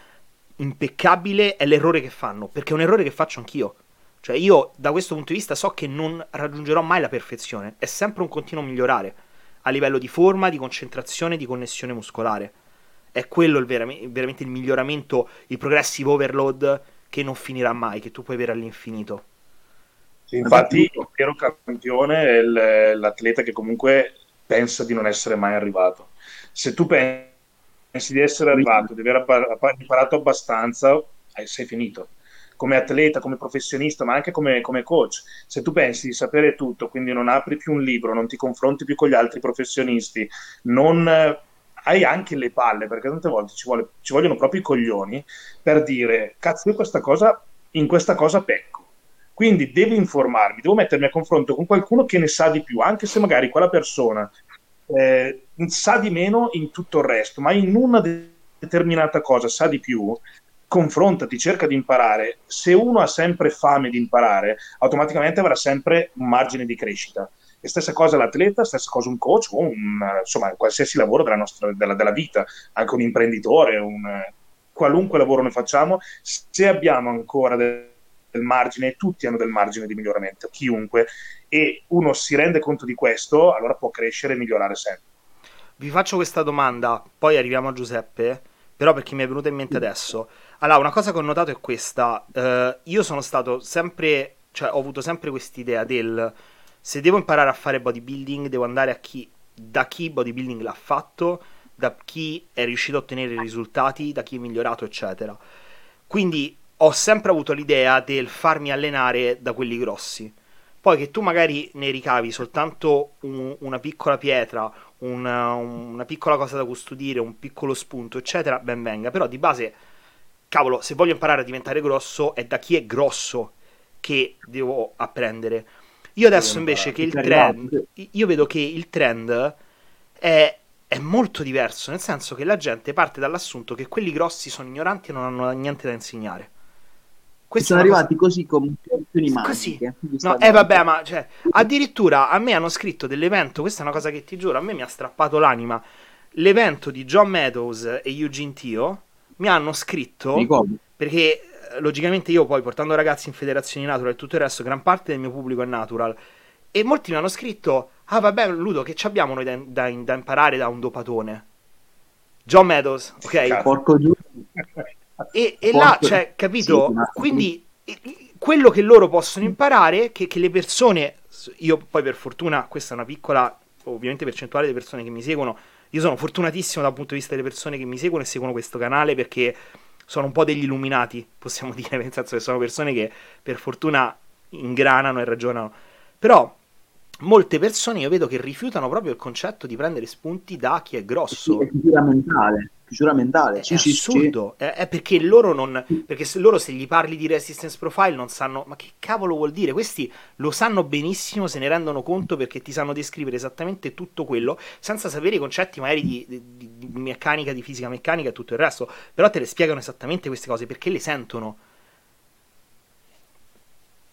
impeccabile è l'errore che fanno, perché è un errore che faccio anch'io. Cioè io da questo punto di vista so che non raggiungerò mai la perfezione, è sempre un continuo migliorare a livello di forma, di concentrazione, di connessione muscolare. È quello il vera- veramente il miglioramento, il progressive overload che non finirà mai, che tu puoi avere all'infinito. Sì, infatti il vero campione è l'atleta che comunque pensa di non essere mai arrivato. Se tu pensi di essere arrivato, di aver imparato abbastanza, sei finito come atleta, come professionista, ma anche come, come, coach. Se tu pensi di sapere tutto, quindi non apri più un libro, non ti confronti più con gli altri professionisti, non hai anche le palle, perché tante volte ci, vuole, ci vogliono proprio i coglioni per dire, cazzo, io questa cosa, in questa cosa pecco. Quindi devo informarmi, devo mettermi a confronto con qualcuno che ne sa di più, anche se magari quella persona eh, sa di meno in tutto il resto, ma in una determinata cosa sa di più, confrontati, cerca di imparare. Se uno ha sempre fame di imparare, automaticamente avrà sempre un margine di crescita. E stessa cosa l'atleta, stessa cosa un coach o un, insomma, qualsiasi lavoro della, nostra, della, della vita, anche un imprenditore, un, qualunque lavoro ne facciamo, se abbiamo ancora del, del margine, tutti hanno del margine di miglioramento, chiunque, e uno si rende conto di questo, allora può crescere e migliorare sempre. Vi faccio questa domanda, poi arriviamo a Giuseppe, però perché mi è venuta in mente adesso. Allora, una cosa che ho notato è questa. Uh, io sono stato sempre, cioè ho avuto sempre quest'idea del se devo imparare a fare bodybuilding, devo andare a chi, da chi bodybuilding l'ha fatto, da chi è riuscito a ottenere risultati, da chi è migliorato, eccetera. Quindi ho sempre avuto l'idea del farmi allenare da quelli grossi. Poi che tu magari ne ricavi soltanto un, una piccola pietra, una, una piccola cosa da custodire, un piccolo spunto, eccetera, ben venga. Però di base cavolo, se voglio imparare a diventare grosso, è da chi è grosso che devo apprendere. Io adesso invece che il trend, io vedo che il trend è, è, molto diverso, nel senso che la gente parte dall'assunto che quelli grossi sono ignoranti e non hanno niente da insegnare. Questa sono arrivati cosa... così come così. magiche. No, eh vabbè, ma cioè, addirittura a me hanno scritto dell'evento, questa è una cosa che ti giuro, a me mi ha strappato l'anima. L'evento di John Meadows e Eugene Tio mi hanno scritto perché eh, logicamente io poi portando ragazzi in federazioni natural e tutto il resto, gran parte del mio pubblico è natural. E molti mi hanno scritto ah vabbè Ludo che ci abbiamo noi da, da, da, imparare da un dopatone? John Meadows ok? Porco giù e, e là cioè capito? Sì, quindi quello che loro possono imparare che, che le persone io poi per fortuna questa è una piccola ovviamente percentuale di persone che mi seguono io sono fortunatissimo dal punto di vista delle persone che mi seguono e seguono questo canale perché sono un po' degli illuminati, possiamo dire, nel senso che sono persone che per fortuna ingranano e ragionano. Però molte persone io vedo che rifiutano proprio il concetto di prendere spunti da chi è grosso. È cultura mentale chiusura mentale. È, sì, è sì, assurdo, sì. È, è, perché loro non. Perché se loro se gli parli di resistance profile non sanno. Ma che cavolo vuol dire? Questi lo sanno benissimo, se ne rendono conto perché ti sanno descrivere esattamente tutto quello, senza sapere i concetti magari di, di, di meccanica, di fisica meccanica e tutto il resto. Però te le spiegano esattamente queste cose perché le sentono.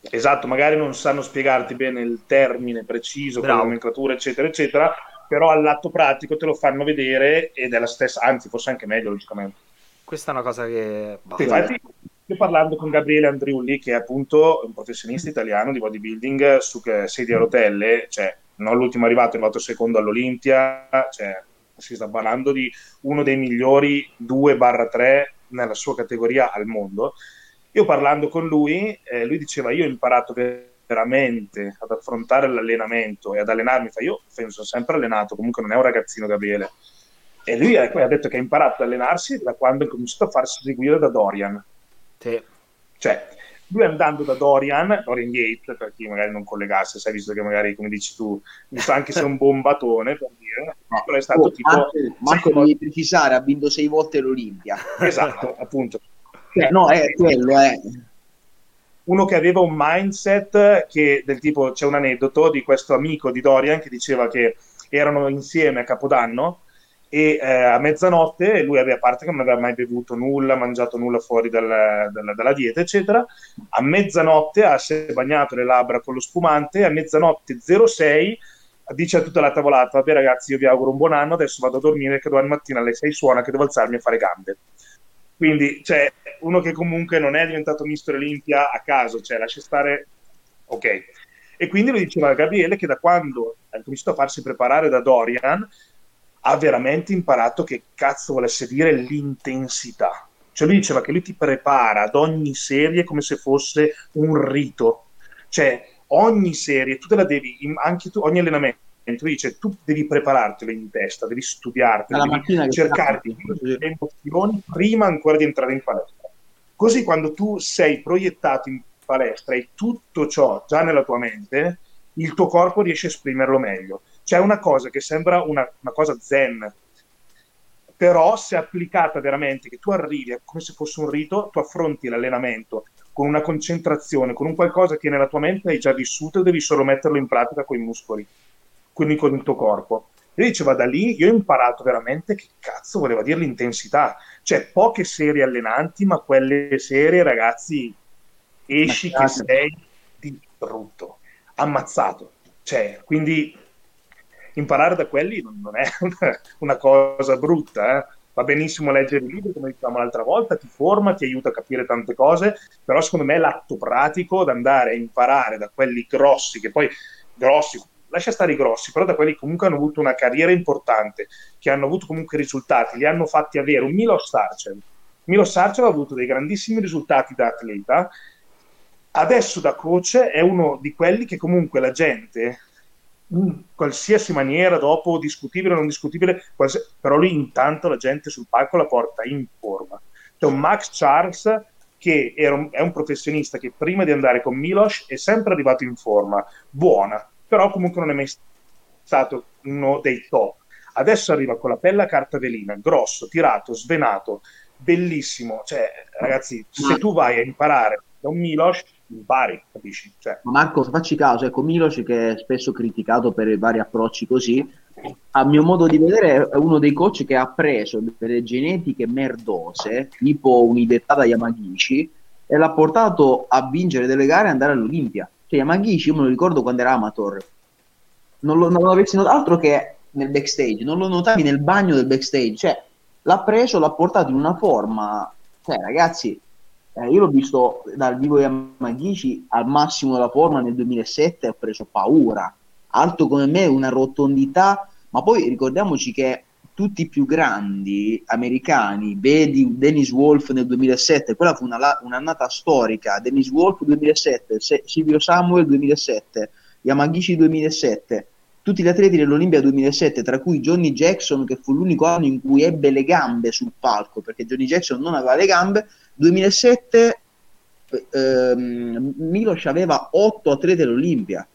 Esatto, magari non sanno spiegarti bene il termine preciso, con la nomenclatura, eccetera, eccetera, però all'atto pratico te lo fanno vedere ed è la stessa, anzi forse anche meglio logicamente. Questa è una cosa che... Sì, infatti, io parlando con Gabriele Andriulli, che è appunto un professionista italiano di bodybuilding su sedia a rotelle, cioè non l'ultimo arrivato, è arrivato secondo all'Olimpia, cioè si sta parlando di uno dei migliori 2-3 nella sua categoria al mondo. Io parlando con lui, eh, lui diceva io ho imparato che veramente ad affrontare l'allenamento e ad allenarmi, fa, io mi sono sempre allenato, comunque non è un ragazzino Gabriele. E lui ha, ha detto che ha imparato ad allenarsi da quando ha cominciato a farsi seguire da Dorian. Sì. Cioè, lui andando da Dorian, Dorian Gate, per chi magari non collegasse, sai, visto che magari, come dici tu, visto anche se è un bombatone, per dire, no, però è stato oh, tipo... Marco, Marco devi precisare, ha vinto sei volte l'Olimpia. Esatto, appunto. Cioè, no, è quello, è... Uno che aveva un mindset che, del tipo, c'è un aneddoto di questo amico di Dorian che diceva che erano insieme a Capodanno e eh, a mezzanotte lui aveva parte che non aveva mai bevuto nulla, mangiato nulla fuori dal, dal, dalla dieta, eccetera. A mezzanotte è bagnato le labbra con lo spumante. A mezzanotte 06 dice a tutta la tavolata: Vabbè, ragazzi, io vi auguro un buon anno. Adesso vado a dormire, che domani mattina alle 6 suona che devo alzarmi a fare gambe. Quindi, cioè, uno che comunque non è diventato Mister Olimpia a caso, cioè, lascia stare, ok. E quindi lo diceva Gabriele che da quando ha cominciato a farsi preparare da Dorian ha veramente imparato che cazzo volesse dire l'intensità. Cioè lui diceva che lui ti prepara ad ogni serie come se fosse un rito. Cioè ogni serie, tu te la devi, anche tu, ogni allenamento, dice tu devi preparartelo in testa, devi studiarti, devi cercare le emozioni prima ancora di entrare in palestra. Così quando tu sei proiettato in palestra e tutto ciò già nella tua mente, il tuo corpo riesce a esprimerlo meglio. C'è una cosa che sembra una, una cosa zen, però se applicata veramente, che tu arrivi come se fosse un rito, tu affronti l'allenamento con una concentrazione, con un qualcosa che nella tua mente hai già vissuto e devi solo metterlo in pratica con i muscoli, quindi con il tuo corpo. E diceva da lì, io ho imparato veramente che cazzo voleva dire l'intensità. Cioè, poche serie allenanti, ma quelle serie, ragazzi, esci che sei distrutto, ammazzato. Cioè, quindi imparare da quelli non, è una, una cosa brutta. Eh. Va benissimo leggere i libri, come dicevamo l'altra volta, ti forma, ti aiuta a capire tante cose, però secondo me l'atto pratico da andare a imparare da quelli grossi, che poi grossi, lascia stare i grossi, però da quelli che comunque hanno avuto una carriera importante, che hanno avuto comunque risultati, li hanno fatti avere. Un Milo Sarcev. Milo Sarcev ha avuto dei grandissimi risultati da atleta, adesso da coach è uno di quelli che comunque la gente in qualsiasi maniera, dopo discutibile o non discutibile, quals- però lui intanto la gente sul palco la porta in forma. C'è un Max Charles che un, è un professionista che prima di andare con Milos è sempre arrivato in forma, buona, però comunque non è mai stato uno dei top. Adesso arriva con la pelle a carta velina, grosso, tirato, svenato, bellissimo. Cioè, ragazzi, se tu vai a imparare da un Milos, impari, capisci? Cioè. Marco, facci caso, ecco, Miloc che è spesso criticato per i vari approcci così, a mio modo di vedere è uno dei coach che ha preso delle genetiche merdose, tipo un'idettata Yamagishi, e l'ha portato a vincere delle gare e andare all'Olimpia. Cioè Yamagishi, io me lo ricordo quando era amateur, non lo, non lo avessi notato altro che nel backstage, non lo notavi nel bagno del backstage, cioè l'ha preso, l'ha portato in una forma, cioè ragazzi, eh, io l'ho visto dal vivo Yamagici al massimo della forma nel 2007 e ho preso paura. Alto come me, una rotondità, ma poi ricordiamoci che tutti i più grandi americani, vedi Dennis Wolf nel 2007, quella fu una, un'annata storica, Dennis Wolf 2007, Silvio Samuel 2007, Yamagici 2007, tutti gli atleti dell'Olimpia 2007, tra cui Johnny Jackson, che fu l'unico anno in cui ebbe le gambe sul palco, perché Johnny Jackson non aveva le gambe, 2007 ehm, Milos aveva 8 atleti dell'Olimpia.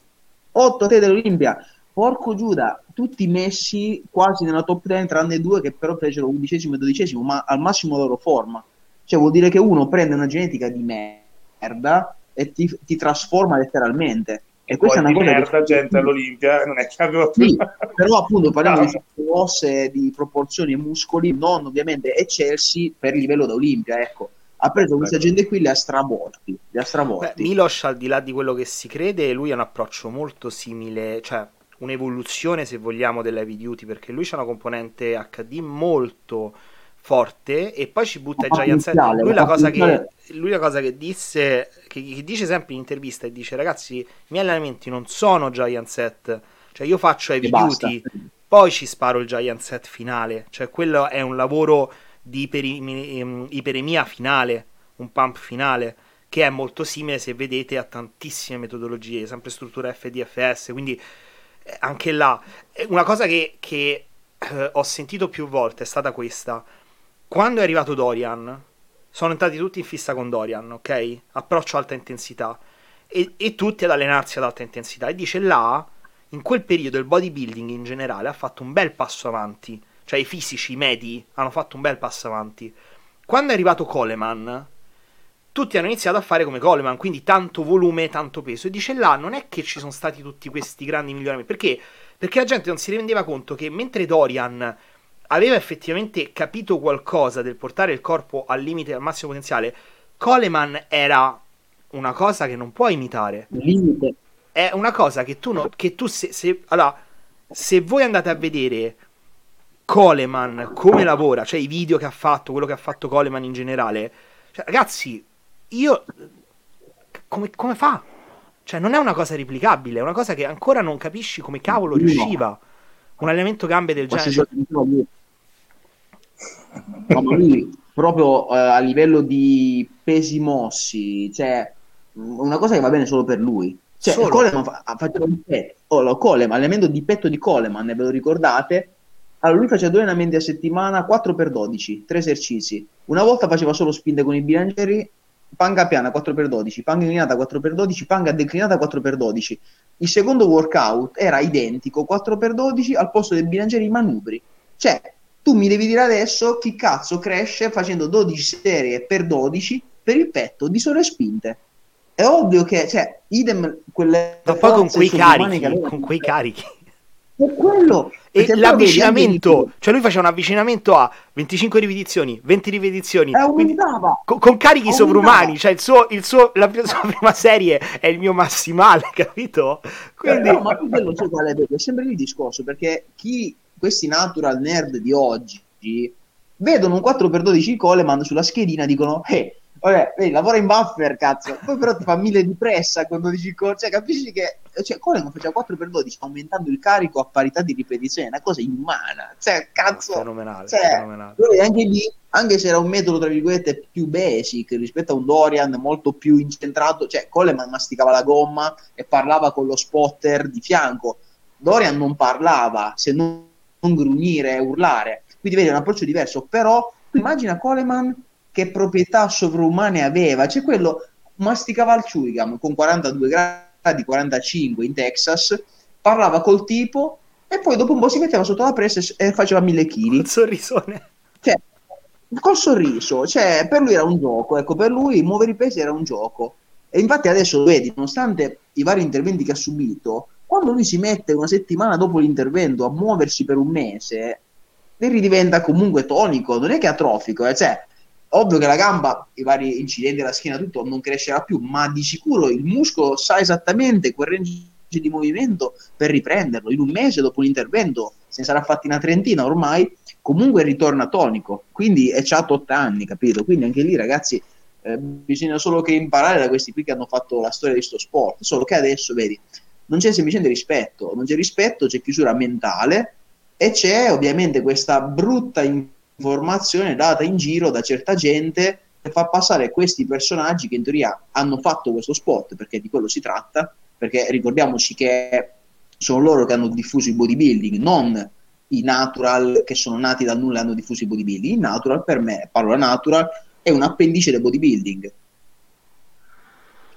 8 atleti dell'Olimpia. Porco Giuda, tutti messi quasi nella top 10, tranne due che però fecero undicesimo e dodicesimo, ma al massimo loro forma. Cioè vuol dire che uno prende una genetica di merda e ti, ti trasforma letteralmente. E questa è una cosa merda che... gente all'Olimpia non è che avevo sì, però appunto parliamo no. di osse di proporzioni e muscoli non ovviamente eccelsi per il livello da Olimpia ecco ha preso questa gente qui li ha stravolti, li ha stravolti. Beh, Milos al di là di quello che si crede lui ha un approccio molto simile cioè un'evoluzione se vogliamo dell'heavy duty perché lui c'ha una componente HD molto forte e poi ci butta il Giant Set lui la, cosa che, lui la cosa che disse che, che, dice sempre in intervista e dice ragazzi i miei allenamenti non sono Giant Set cioè io faccio heavy duty poi ci sparo il Giant Set finale. Cioè quello è un lavoro di iperemia, ehm, iperemia finale, un pump finale, che è molto simile, se vedete, a tantissime metodologie, sempre struttura FDFS, quindi anche là. Una cosa che, che eh, ho sentito più volte è stata questa. Quando è arrivato Dorian, sono entrati tutti in fissa con Dorian, ok? Approccio alta intensità. E, e tutti ad allenarsi ad alta intensità. E dice là, in quel periodo il bodybuilding in generale ha fatto un bel passo avanti. Cioè i fisici, i medi, hanno fatto un bel passo avanti. Quando è arrivato Coleman, tutti hanno iniziato a fare come Coleman, quindi tanto volume, tanto peso. E dice là, non è che ci sono stati tutti questi grandi miglioramenti. Perché? Perché la gente non si rendeva conto che mentre Dorian aveva effettivamente capito qualcosa del portare il corpo al limite, al massimo potenziale, Coleman era una cosa che non puoi imitare. Limite. È una cosa che tu, no, che tu se, se, allora, se voi andate a vedere Coleman come lavora, cioè i video che ha fatto, quello che ha fatto Coleman in generale, cioè, ragazzi, io come, come, fa? Cioè, non è una cosa replicabile, è una cosa che ancora non capisci come cavolo riusciva. Un allenamento gambe del genere. No, ma lui proprio uh, a livello di pesi mossi, cioè una cosa che va bene solo per lui. Cioè, solo. Coleman fa, faceva un petto, oh, Coleman, allenamento di petto di Coleman, ve lo ricordate? Allora, lui faceva due allenamenti a settimana, 4x12, tre esercizi. Una volta faceva solo spinte con i bilancieri, panga piana 4x12, panga inclinata 4x12, panga declinata 4x12. Il secondo workout era identico, 4x12 al posto del bilanciere i manubri. Cioè, tu mi devi dire adesso chi cazzo cresce facendo 12 serie per 12 per il petto di sole spinte. È ovvio che, cioè, idem quelle Ma poi con quei carichi, con quei carichi. È quello. E l'avvicinamento, cioè lui faceva un avvicinamento a 25 ripetizioni, 20 ripetizioni, quindi, con, con, carichi aumentava. sovrumani, cioè il suo, il suo, la sua prima serie è il mio massimale, capito? Quindi... Eh, no, ma tu quello so qual è, sempre il discorso, perché chi questi natural nerd di oggi vedono un 4x12 Coleman sulla schedina dicono eh, vabbè, vedi, lavora in buffer, cazzo. Poi però ti fa mille di pressa quando dici, cioè, capisci che, cioè, Coleman faceva 4x12 aumentando il carico a parità di ripetizione, è una cosa inumana. Cioè, cazzo. Fenomenale, cioè, fenomenale. Anche lì, anche se era un metodo, tra virgolette, più basic rispetto a un Dorian molto più incentrato, cioè, Coleman masticava la gomma e parlava con lo spotter di fianco. Dorian non parlava, se non non grugnire, urlare. Quindi vedi, è un approccio diverso, però immagina Coleman che proprietà sovrumane aveva, cioè quello masticava il chewing con 42 gradi, 45 in Texas, parlava col tipo e poi dopo un po' si metteva sotto la pressa e faceva mille chili. Col sorrisone. Cioè, col sorriso, cioè per lui era un gioco, ecco, per lui muovere i pesi era un gioco. E infatti adesso vedi, nonostante i vari interventi che ha subito, quando lui si mette una settimana dopo l'intervento a muoversi per un mese, ne ridiventa comunque tonico, non è che atrofico, eh? cioè, ovvio che la gamba, i vari incidenti alla schiena, tutto non crescerà più, ma di sicuro il muscolo sa esattamente quel range di movimento per riprenderlo. In un mese dopo l'intervento, se ne sarà fatti una trentina ormai, comunque ritorna tonico. Quindi è già 8 anni, capito? Quindi anche lì, ragazzi, eh, bisogna solo che imparare da questi qui che hanno fatto la storia di questo sport. Solo che adesso, vedi, non c'è semplicemente rispetto, non c'è rispetto, c'è chiusura mentale e c'è ovviamente questa brutta informazione data in giro da certa gente che fa passare questi personaggi che in teoria hanno fatto questo spot, perché di quello si tratta, perché ricordiamoci che sono loro che hanno diffuso il bodybuilding, non i natural che sono nati dal nulla e hanno diffuso il bodybuilding. Il natural per me, parola natural, è un appendice del bodybuilding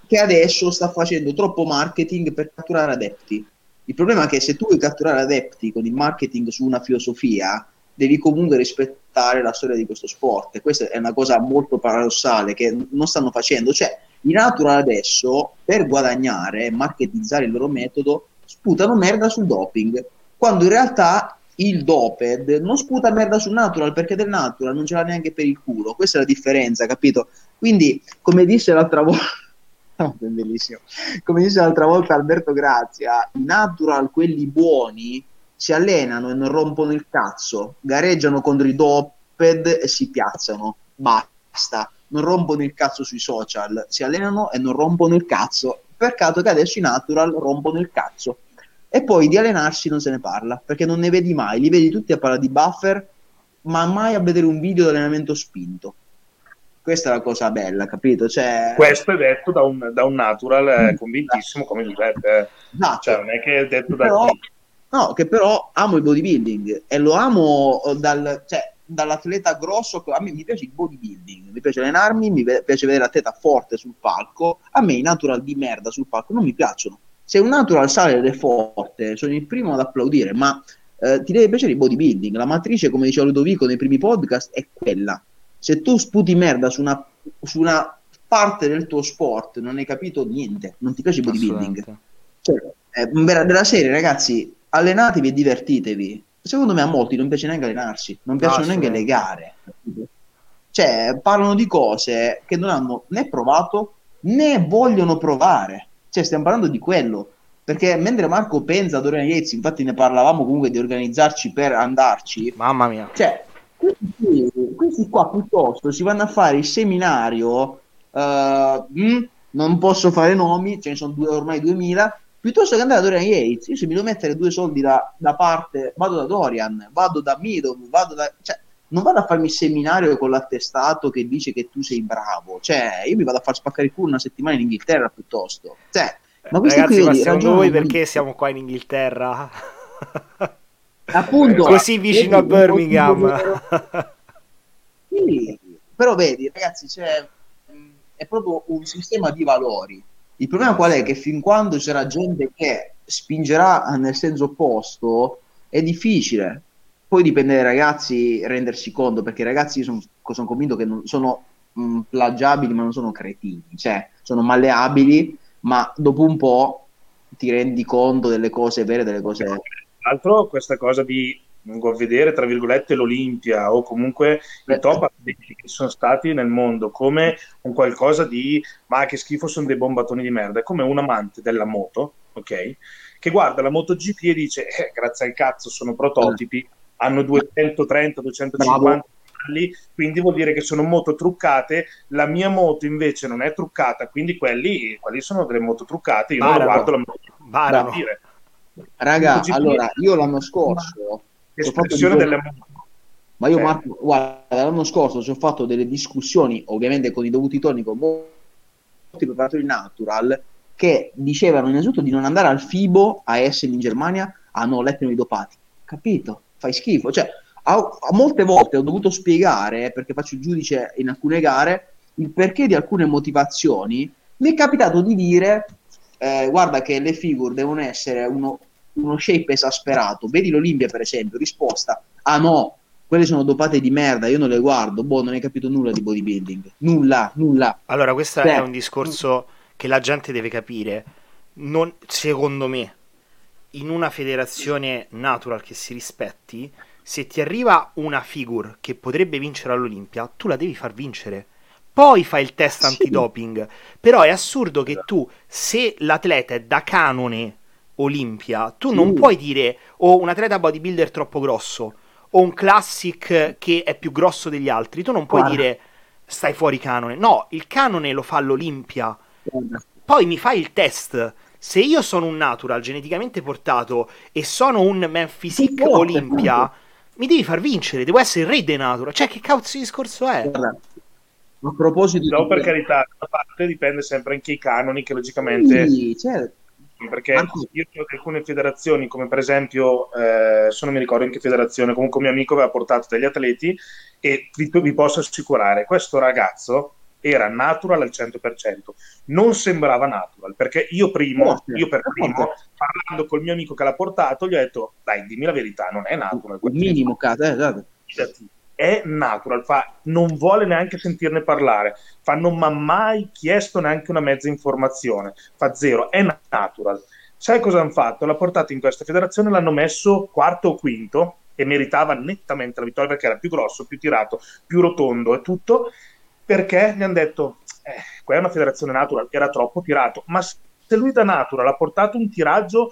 che adesso sta facendo troppo marketing per catturare adepti. Il problema è che se tu vuoi catturare adepti con il marketing su una filosofia, devi comunque rispettare la storia di questo sport. E questa è una cosa molto paradossale che non stanno facendo. Cioè, i natural adesso, per guadagnare e marketizzare il loro metodo, sputano merda sul doping, quando in realtà il doped non sputa merda sul natural perché del natural non ce l'ha neanche per il culo. Questa è la differenza, capito? Quindi, come disse l'altra volta bellissimo. Come disse l'altra volta Alberto Grazia, i natural, quelli buoni, si allenano e non rompono il cazzo, gareggiano contro i doped e si piazzano. Basta. Non rompono il cazzo sui social, si allenano e non rompono il cazzo. Peccato che adesso i natural rompono il cazzo. E poi di allenarsi non se ne parla, perché non ne vedi mai. Li vedi tutti a parlare di buffer, ma mai a vedere un video di allenamento spinto questa è la cosa bella, capito? Cioè... Questo è detto da un, da un natural eh, mm. convintissimo come Giuseppe. Esatto. Cioè, non è che è detto però, da chi. No, che però amo il bodybuilding e lo amo dal... Cioè, dall'atleta grosso, a me mi piace il bodybuilding, mi piace allenarmi, mi piace vedere l'atleta forte sul palco, a me i natural di merda sul palco non mi piacciono. Se un natural sale ed è forte, sono il primo ad applaudire, ma eh, ti deve piacere il bodybuilding. La matrice, come diceva Ludovico nei primi podcast, è quella. Se tu sputi merda su una, su una parte del tuo sport, non hai capito niente, non ti piace il bodybuilding. Cioè, eh, della serie, ragazzi, allenatevi e divertitevi. Secondo me a molti non piace neanche allenarsi, non piacciono neanche le gare. Cioè, parlano di cose che non hanno né provato né vogliono provare. Cioè, stiamo parlando di quello. Perché mentre Marco pensa ad Oriana Yates, infatti ne parlavamo comunque di organizzarci per andarci. Mamma mia. Cioè, questi, questi qua piuttosto si vanno a fare il seminario. Uh, mh, non posso fare nomi, ce ne sono due, ormai 2000 piuttosto che andare da Dorian Yates, io se mi devo mettere due soldi da, da parte, vado da Dorian, vado da Meadow, vado da... Cioè, non vado a farmi il seminario con l'attestato che dice che tu sei bravo, cioè io mi vado a far spaccare il culo una settimana in Inghilterra piuttosto. Cioè, ma Ragazzi, ma secondo voi perché siamo qua in Inghilterra? Appunto. Così vicino a Birmingham. sì, però vedi, ragazzi, c'è, è proprio un sistema di valori il problema qual è? Che fin quando c'era gente che spingerà nel senso opposto, è difficile. Poi dipende dai ragazzi rendersi conto, perché i ragazzi sono, sono convinto che non, sono mh, mm, plagiabili, ma non sono cretini, cioè sono malleabili, ma dopo un po' ti rendi conto delle cose vere delle cose... Tra l'altro questa cosa di vengo a vedere, tra virgolette, l'Olimpia o comunque i top atleti che sono stati nel mondo come un qualcosa di ma che schifo sono dei bombatoni di merda, è come un amante della moto, ok? Che guarda la MotoGP e dice eh, grazie al cazzo sono prototipi, hanno 230, 250 cavalli, quindi vuol dire che sono moto truccate, la mia moto invece non è truccata, quindi quelli, quelli sono delle moto truccate, io Barano. non guardo la moto. Raga, allora, io l'anno scorso espressione delle ma io, Marco, guarda, l'anno scorso ci ho fatto delle discussioni, ovviamente con i dovuti toni, con molti preparatori natural, che dicevano innanzitutto di non andare al FIBO a Essen in Germania a no, lettermi dopati. Capito? Fai schifo. Cioè, a, a, molte volte ho dovuto spiegare, perché faccio il giudice in alcune gare, il perché di alcune motivazioni. Mi è capitato di dire, eh, guarda che le figure devono essere uno, uno shape esasperato. Vedi l'Olimpia, per esempio, risposta: ah no, quelle sono dopate di merda, io non le guardo. Boh, non hai capito nulla di bodybuilding. Nulla, nulla. Allora, questo Beh. è un discorso che la gente deve capire. Non, secondo me, in una federazione natural che si rispetti, se ti arriva una figure che potrebbe vincere all'Olimpia, tu la devi far vincere. Poi fai il test sì. antidoping. Però è assurdo che tu, se l'atleta è da canone Olimpia, tu sì. non puoi dire o oh, un atleta bodybuilder troppo grosso o un classic che è più grosso degli altri, tu non puoi Guarda. dire stai fuori canone. No, il canone lo fa l'Olimpia. Guarda. Poi mi fai il test. Se io sono un natural geneticamente portato e sono un man physique Olimpia, mi devi far vincere, devo essere il re dei natural. Cioè, che cazzo di discorso è? Guarda. A proposito no, per carità, da parte dipende sempre anche i canoni che logicamente sì, certo perché io ho alcune federazioni, come per esempio, eh, se non mi ricordo in che federazione, comunque un mio amico aveva portato degli atleti e vi, vi posso assicurare, questo ragazzo era natural al 100%, non sembrava natural, perché io primo, io per primo, parlando col mio amico che l'ha portato, gli ho detto, dai, dimmi la verità, non è natural. Il minimo, cazzo, eh, esatto è natural, fa, non vuole neanche sentirne parlare, fa, non mi ha mai chiesto neanche una mezza informazione, fa zero, è natural. Sai cosa hanno fatto? L'ha portato in questa federazione, l'hanno messo quarto o quinto e meritava nettamente la vittoria perché era più grosso, più tirato, più rotondo e tutto, perché gli hanno detto, eh, qua è una federazione natural, era troppo tirato, ma se lui da natural ha portato un tiraggio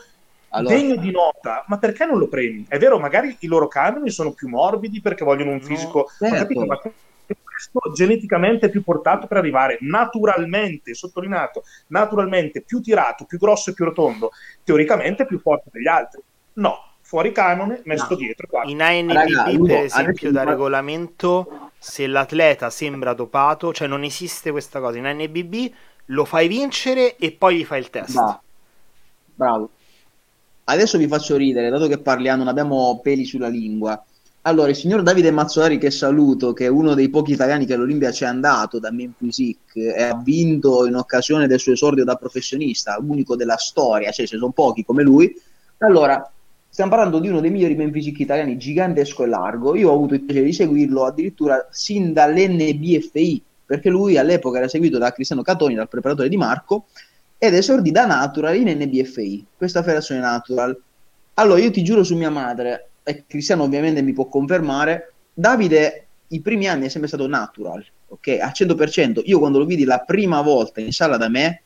allora... degno di nota, ma perché non lo premi? È vero, magari i loro canoni sono più morbidi perché vogliono un fisico, no, certo. capito, ma questo geneticamente è più portato per arrivare naturalmente, sottolineato, naturalmente più tirato, più grosso e più rotondo, teoricamente più forte degli altri. No, fuori canone, messo no. dietro. Qua. In ANBB, per esempio, da regolamento, se l'atleta sembra dopato, cioè non esiste questa cosa, in ANBB lo fai vincere e poi gli fai il test. Bravo. Bravo. Adesso vi faccio ridere, dato che parliamo, non abbiamo peli sulla lingua. Allora, il signor Davide Mazzolari, che saluto, che è uno dei pochi italiani che all'Olimpia ci è andato da Memphis e ha vinto in occasione del suo esordio da professionista, unico della storia, cioè ci sono pochi come lui. Allora, stiamo parlando di uno dei migliori Memphis italiani, gigantesco e largo. Io ho avuto il piacere di seguirlo addirittura sin dall'NBFI, perché lui all'epoca era seguito da Cristiano Catoni, dal preparatore di Marco, ed esordì da Natural in NBFI, questa federazione Natural. Allora, io ti giuro su mia madre, e Cristiano ovviamente mi può confermare, Davide i primi anni è sempre stato natural, ok? Al 100%. Io quando lo vidi la prima volta in sala da me,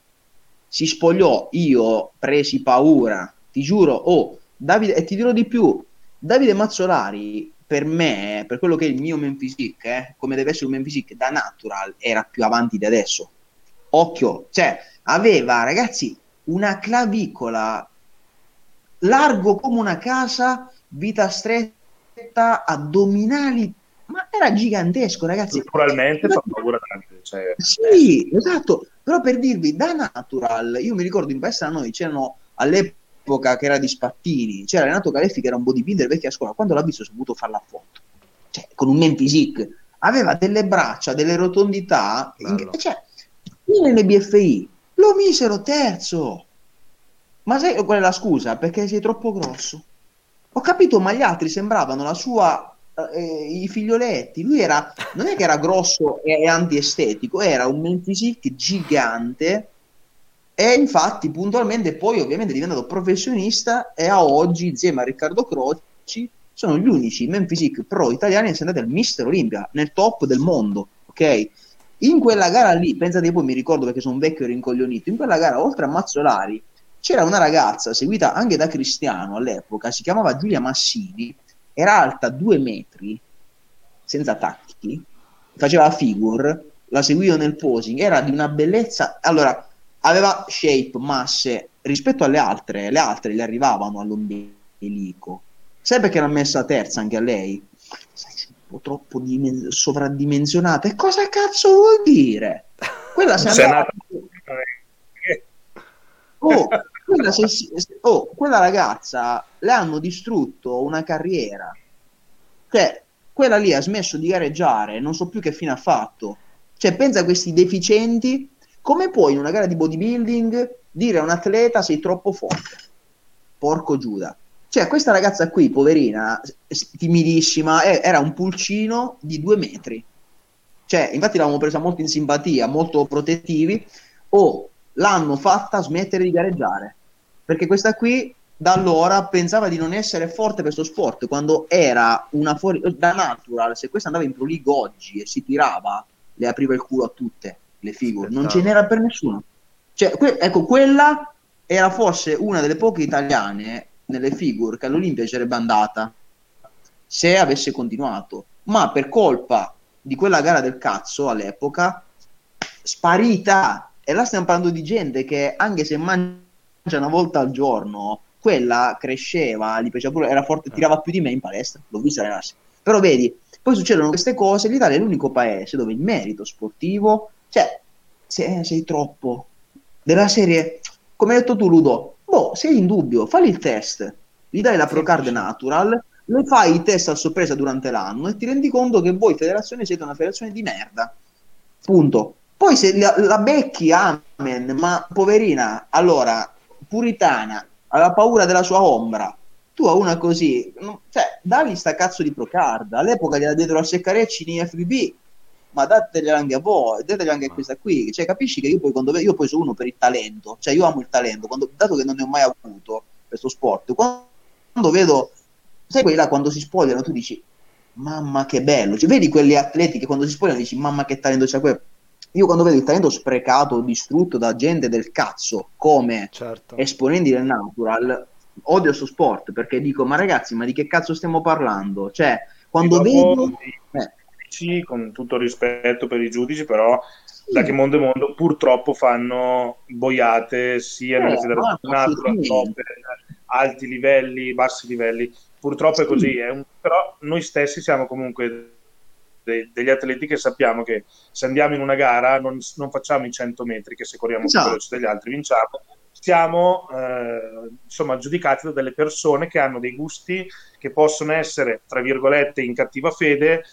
si spogliò, io presi paura, ti giuro, oh, Davide, e ti dirò di più, Davide Mazzolari, per me, per quello che è il mio Memphisic, eh, come deve essere un Memphisic da natural, era più avanti di adesso. Occhio, cioè, aveva, ragazzi, una clavicola largo come una casa vita stretta, addominali, ma era gigantesco, ragazzi. Naturalmente fa paura tanto. Cioè... Sì, esatto. Però per dirvi, da natural, io mi ricordo in palestra noi c'erano all'epoca che era di Spattini, c'era Renato Caleffi che era un bodybuilder vecchia scuola, quando l'ha visto ho saputo fare la foto. Cioè, con un men physique. Aveva delle braccia, delle rotondità, in... cioè, in BFI lo misero terzo. Ma sai qual è la scusa? Perché sei troppo grosso. Ho capito, ma gli altri sembravano la sua eh, i figlioletti. Lui era, non è che era grosso e antiestetico, era un Memphisic gigante. E infatti, puntualmente, poi ovviamente è diventato professionista. E a oggi, insieme a Riccardo Croci, sono gli unici Memphisic pro italiani a essere andati al Mister Olimpia nel top del mondo. Ok, in quella gara lì, pensate poi mi ricordo perché sono vecchio rincoglionito. In quella gara, oltre a Mazzolari, c'era una ragazza seguita anche da Cristiano all'epoca, si chiamava Giulia Massini, era alta due metri, senza tacchi, faceva figure, la seguivo nel posing, era di una bellezza, allora aveva shape, masse, rispetto alle altre, le altre le arrivavano all'ombelico. Sai perché era messa terza anche a lei? Sai, un po' troppo dimen- sovradimensionata. E cosa cazzo vuol dire? Quella si andava... Oh, quella, se, oh, quella ragazza le hanno distrutto una carriera. Cioè, quella lì ha smesso di gareggiare, non so più che fine ha fatto. Cioè, pensa a questi deficienti. Come puoi in una gara di bodybuilding dire a un atleta sei troppo forte? Porco Giuda. Cioè, questa ragazza qui, poverina, timidissima, era un pulcino di due metri. Cioè, infatti l'avevamo presa molto in simpatia, molto protettivi. Oh, l'hanno fatta smettere di gareggiare. Perché questa qui da allora pensava di non essere forte per questo sport, quando era una fuori da natural, se questa andava in Pro League oggi e si tirava, le apriva il culo a tutte le figure, non ce n'era per nessuno. Cioè, que- ecco, quella era forse una delle poche italiane nelle figure che all'Olimpia sarebbe andata se avesse continuato, ma per colpa di quella gara del cazzo all'epoca, sparita e là stiamo parlando di gente che anche se mangia una volta al giorno, quella cresceva, gli piaceva pure, era forte, tirava più di me in palestra, l'ho vista allenarsi. Però vedi, poi succedono queste cose, l'Italia è l'unico paese dove il merito sportivo, cioè, sei, sei troppo. Della serie, come hai detto tu Ludo, boh, sei in dubbio, fai il test, gli dai la Procard Natural, le fai i test a sorpresa durante l'anno e ti rendi conto che voi federazione siete una federazione di merda. Punto. Poi se la, la becchi, amen, ma poverina, allora, puritana, aveva paura della sua ombra. Tu a una così, cioè, dagli sta cazzo di Procard. All'epoca gliela dietro a Seccarecci in FBB, ma dategliela anche a voi, dategliela anche a questa qui. Cioè, capisci che io poi, quando io poi sono uno per il talento, cioè io amo il talento, quando, dato che non ne ho mai avuto questo sport, quando, quando vedo, sai quelli là quando si spogliano, tu dici, mamma che bello, cioè, vedi quelli atleti che quando si spogliano dici, mamma che talento c'è quello io quando vedo il talento sprecato, distrutto da gente del cazzo come certo. esponenti del natural, odio questo sport perché dico, ma ragazzi, ma di che cazzo stiamo parlando? Cioè, quando vedo... Eh. Sì, con tutto rispetto per i giudici, però sì. da che mondo è mondo purtroppo fanno boiate sia eh, nelle federazioni natural, top, alti livelli, bassi livelli. Purtroppo sì. è così, è un... però noi stessi siamo comunque de- degli atleti che sappiamo che se andiamo in una gara non, non, facciamo i 100 metri che se corriamo esatto. più veloci degli altri vinciamo siamo eh, insomma giudicati da delle persone che hanno dei gusti che possono essere, tra virgolette, in cattiva fede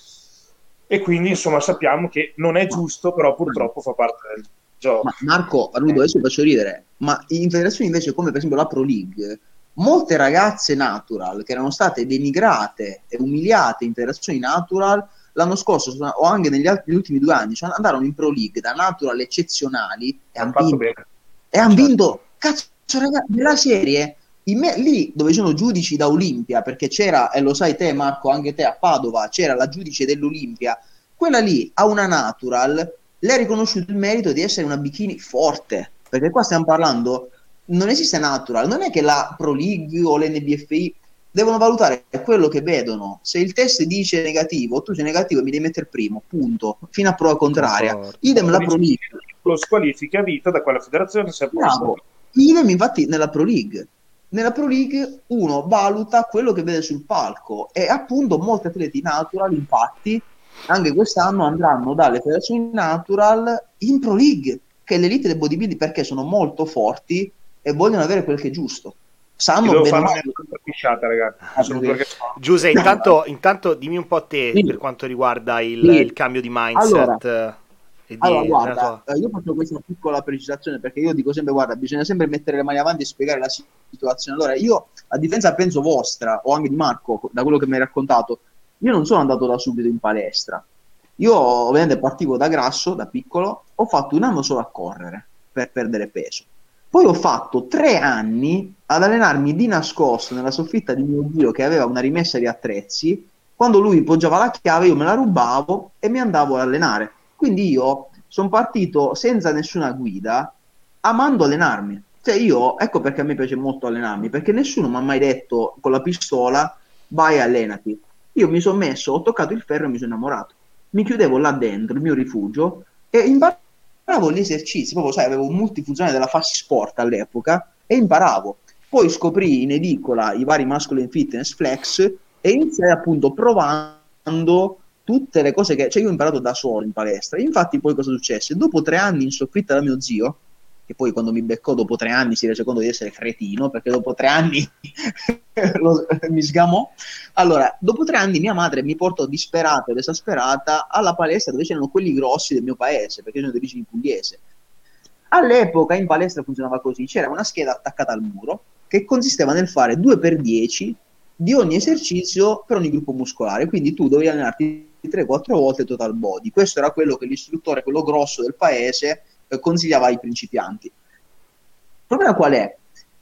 e quindi insomma sappiamo che non è giusto, però purtroppo fa parte del gioco. Ma Marco, Rudo, adesso faccio ridere, ma in federazioni invece come per esempio la Pro League, molte ragazze natural che erano state denigrate e umiliate in federazioni natural l'anno scorso o anche negli, altri, negli ultimi due anni cioè andarono in Pro League da natural eccezionali e hanno vinto, e han vinto cazzo ragazzi nella serie me, lì dove sono giudici da Olimpia perché c'era e lo sai te Marco anche te a Padova c'era la giudice dell'Olimpia quella lì ha una natural lei ha riconosciuto il merito di essere una bikini forte perché qua stiamo parlando non esiste natural, non è che la Pro League o l'NBFI devono valutare quello che vedono. Se il test dice negativo, tu sei negativo e mi devi mettere primo, punto, fino a prova contraria. Idem la Pro League. Lo squalifica a vita da quella federazione. Bravo. Idem infatti nella Pro League. Nella Pro League uno valuta quello che vede sul palco e appunto molti atleti natural infatti anche quest'anno andranno dalle federazioni natural in Pro League che è l'elite del bodybuilding perché sono molto forti e vogliono avere quel che è giusto. Sanno devo fare una pisciata, ragazzi. Ah, Giuseppe, intanto, intanto, dimmi un po' te sì. per quanto riguarda il, sì. il cambio di mindset. Allora, di, allora guarda, tua... io faccio questa piccola precisazione perché io dico sempre: guarda, bisogna sempre mettere le mani avanti e spiegare la situazione. Allora, io a difesa penso vostra o anche di Marco, da quello che mi hai raccontato, io non sono andato da subito in palestra. Io ovviamente partivo da grasso, da piccolo, ho fatto un anno solo a correre per perdere peso poi ho fatto tre anni ad allenarmi di nascosto nella soffitta di mio zio che aveva una rimessa di attrezzi. Quando lui poggiava la chiave, io me la rubavo e mi andavo ad allenare. Quindi io sono partito senza nessuna guida, amando allenarmi. Cioè io, ecco perché a me piace molto allenarmi, perché nessuno mi ha mai detto con la pistola vai allenati. Io mi sono messo, ho toccato il ferro e mi sono innamorato. Mi chiudevo là dentro, il mio rifugio, e imparavo gli esercizi, proprio sai, avevo un multifunzione della Fassi Sport all'epoca e imparavo. Poi scoprì in edicola i vari Masculine Fitness Flex e iniziai appunto provando tutte le cose che... Cioè io ho imparato da solo in palestra. Infatti poi cosa successe? Dopo tre anni in soffitta da mio zio, che poi quando mi beccò dopo tre anni si rese conto di essere cretino, perché dopo tre anni lo, mi sgamò. Allora, dopo tre anni mia madre mi portò disperata ed esasperata alla palestra dove c'erano quelli grossi del mio paese, perché io sono di origine pugliese. All'epoca in palestra funzionava così, c'era una scheda attaccata al muro che consisteva nel fare 2x10 di ogni esercizio per ogni gruppo muscolare, quindi tu dovevi allenarti 3-4 volte total body. Questo era quello che l'istruttore, quello grosso del paese, eh, consigliava ai principianti. Il problema qual è?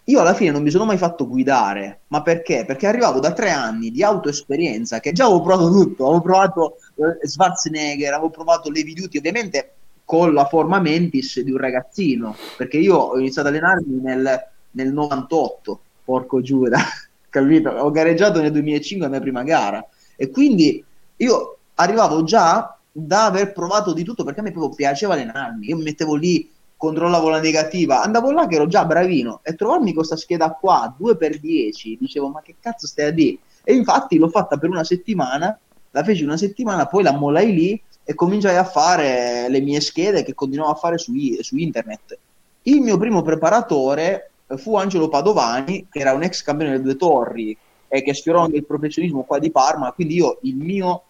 Io alla fine non mi sono mai fatto guidare, ma perché? Perché arrivavo da tre anni di autoesperienza che già avevo provato tutto, avevo provato eh, Schwarzenegger, avevo provato Levi Duty, ovviamente con la forma mentis di un ragazzino, perché io ho iniziato ad allenarmi nel, nel 98, porco Giuda, capito? Ho gareggiato nel 2005 la mia prima gara e quindi io arrivavo già da aver provato di tutto perché a me proprio piaceva allenarmi. Io mi mettevo lì, controllavo la negativa, andavo là che ero già bravino e trovarmi questa scheda qua 2x10, dicevo ma che cazzo stai a dire? E infatti l'ho fatta per una settimana, la feci una settimana, poi la mollai lì e cominciai a fare le mie schede che continuavo a fare su, su internet. Il mio primo preparatore fu Angelo Padovani, che era un ex campione delle due torri e che sfiorò anche il professionismo qua di Parma, quindi io il mio